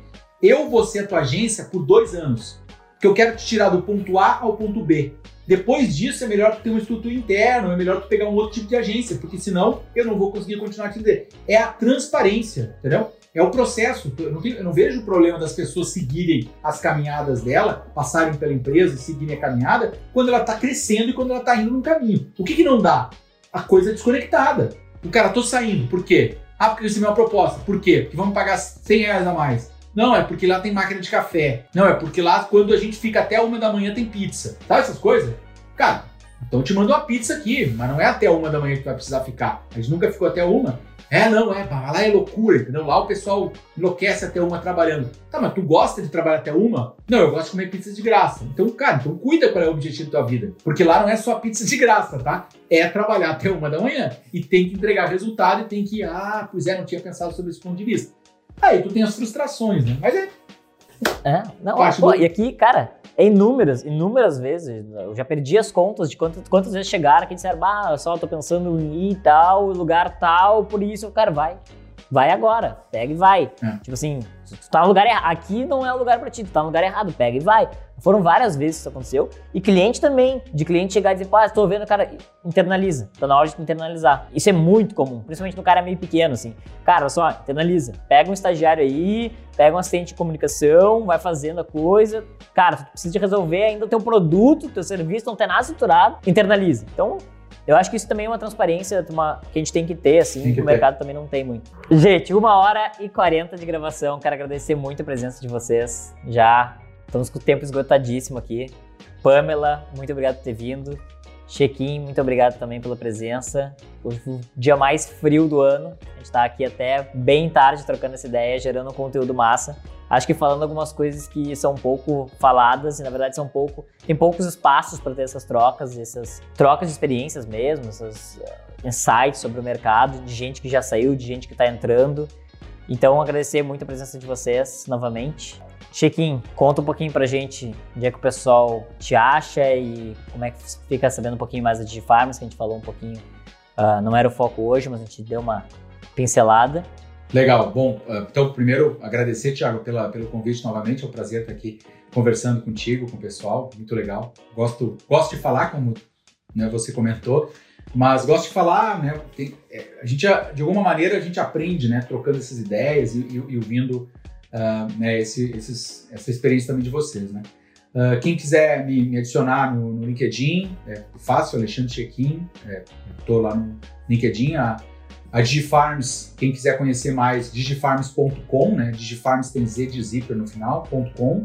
eu vou ser a tua agência por dois anos, porque eu quero te tirar do ponto A ao ponto B. Depois disso, é melhor tu ter uma estrutura interna, é melhor tu pegar um outro tipo de agência, porque senão eu não vou conseguir continuar a te. É a transparência, entendeu? É o processo. Eu não, tenho- eu não vejo o problema das pessoas seguirem as caminhadas dela, passarem pela empresa seguirem a caminhada, quando ela está crescendo e quando ela está indo num caminho. O que, que não dá? A coisa desconectada. O cara, tô saindo. Por quê? Ah, porque eu recebi uma proposta. Por quê? Porque vamos pagar 100 reais a mais. Não, é porque lá tem máquina de café. Não, é porque lá quando a gente fica até uma da manhã tem pizza. Sabe essas coisas? Cara, então eu te mando uma pizza aqui, mas não é até uma da manhã que tu vai precisar ficar. A gente nunca ficou até uma. É, não, é, lá é loucura, entendeu? Lá o pessoal enlouquece até uma trabalhando. Tá, mas tu gosta de trabalhar até uma? Não, eu gosto de comer pizza de graça. Então, cara, então cuida qual é o objetivo da tua vida. Porque lá não é só pizza de graça, tá? É trabalhar até uma da manhã. E tem que entregar resultado e tem que, ah, pois é, não tinha pensado sobre esse ponto de vista. Aí tu tem as frustrações, né? Mas é, É, não, Parte pô, do- e aqui, cara, é inúmeras, inúmeras vezes. Eu já perdi as contas de quantas, quantas vezes chegaram aqui e disseram, ah, só tô pensando em ir tal, lugar tal, por isso, cara, vai. Vai agora, pega e vai. É. Tipo assim, tu tá no lugar errado, aqui não é o lugar pra ti, tu tá no lugar errado, pega e vai. Foram várias vezes que isso aconteceu. E cliente também, de cliente chegar e dizer, pá, tô vendo, cara, internaliza. Tá na hora de internalizar. Isso é muito comum, principalmente no cara meio pequeno, assim. Cara, olha só, internaliza. Pega um estagiário aí, pega um assistente de comunicação, vai fazendo a coisa. Cara, tu precisa resolver ainda o teu produto, teu serviço, não tem nada estruturado, internaliza. Então, eu acho que isso também é uma transparência uma- que a gente tem que ter, assim, Tem que, que o mercado também não tem muito. Gente, uma hora e 40 de gravação. Quero agradecer muito a presença de vocês. Já estamos com o tempo esgotadíssimo aqui. Pamela, muito obrigado por ter vindo. Chequim, muito obrigado também pela presença. Hoje foi o dia mais frio do ano. A gente tá aqui até bem tarde trocando essa ideia, gerando um conteúdo massa. Acho que falando algumas coisas que são pouco faladas e na verdade são pouco. Tem poucos espaços para ter essas trocas, essas trocas de experiências mesmo, esses uh, insights sobre o mercado, de gente que já saiu, de gente que está entrando. Então, agradecer muito a presença de vocês novamente. Chequim, conta um pouquinho pra gente onde é que o pessoal te acha e como é que fica sabendo um pouquinho mais da Digifarms, que a gente falou um pouquinho. ah, não era o foco hoje, mas a gente deu uma pincelada. Legal. Bom, uh, então, primeiro, agradecer, Thiago, pela, pelo convite novamente. É um prazer estar aqui conversando contigo, com o pessoal. Muito legal. Gosto, gosto de falar, como né, você comentou, mas gosto de falar, né? Tem, é, a gente, de alguma maneira, a gente aprende, né? Trocando essas ideias e, e, e ouvindo uh, né, esse, esses, essa experiência também de vocês, né? Uh, quem quiser me, me adicionar no, no, LinkedIn, é fácil, Alexandre Chequim, estou é, lá no LinkedIn. A, a Digifarms, quem quiser conhecer mais, digifarms.com, né? Digifarms tem Z de zíper no final, .com.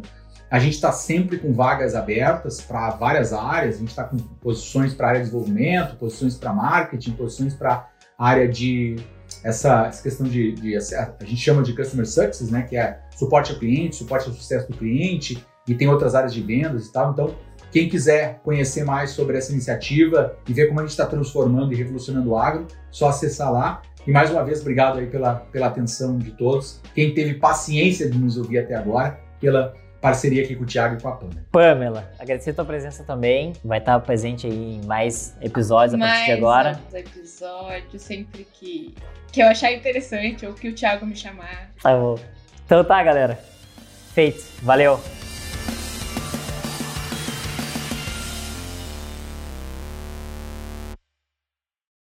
A gente está sempre com vagas abertas para várias áreas, a gente está com posições para área de desenvolvimento, posições para marketing, posições para área de essa, essa questão de, de, a gente chama de customer success, né, que é suporte ao cliente, suporte ao sucesso do cliente, e tem outras áreas de vendas e tal. Então, quem quiser conhecer mais sobre essa iniciativa e ver como a gente está transformando e revolucionando o agro, só acessar lá. E mais uma vez, obrigado aí pela, pela atenção de todos. Quem teve paciência de nos ouvir até agora, pela parceria aqui com o Thiago e com a Pamela. Pamela, agradecer a tua presença também. Vai estar presente aí em mais episódios a mais partir de agora. Mais episódios, sempre que, que eu achar interessante ou que o Thiago me chamar. Tá bom. Então tá, galera. Feito. Valeu.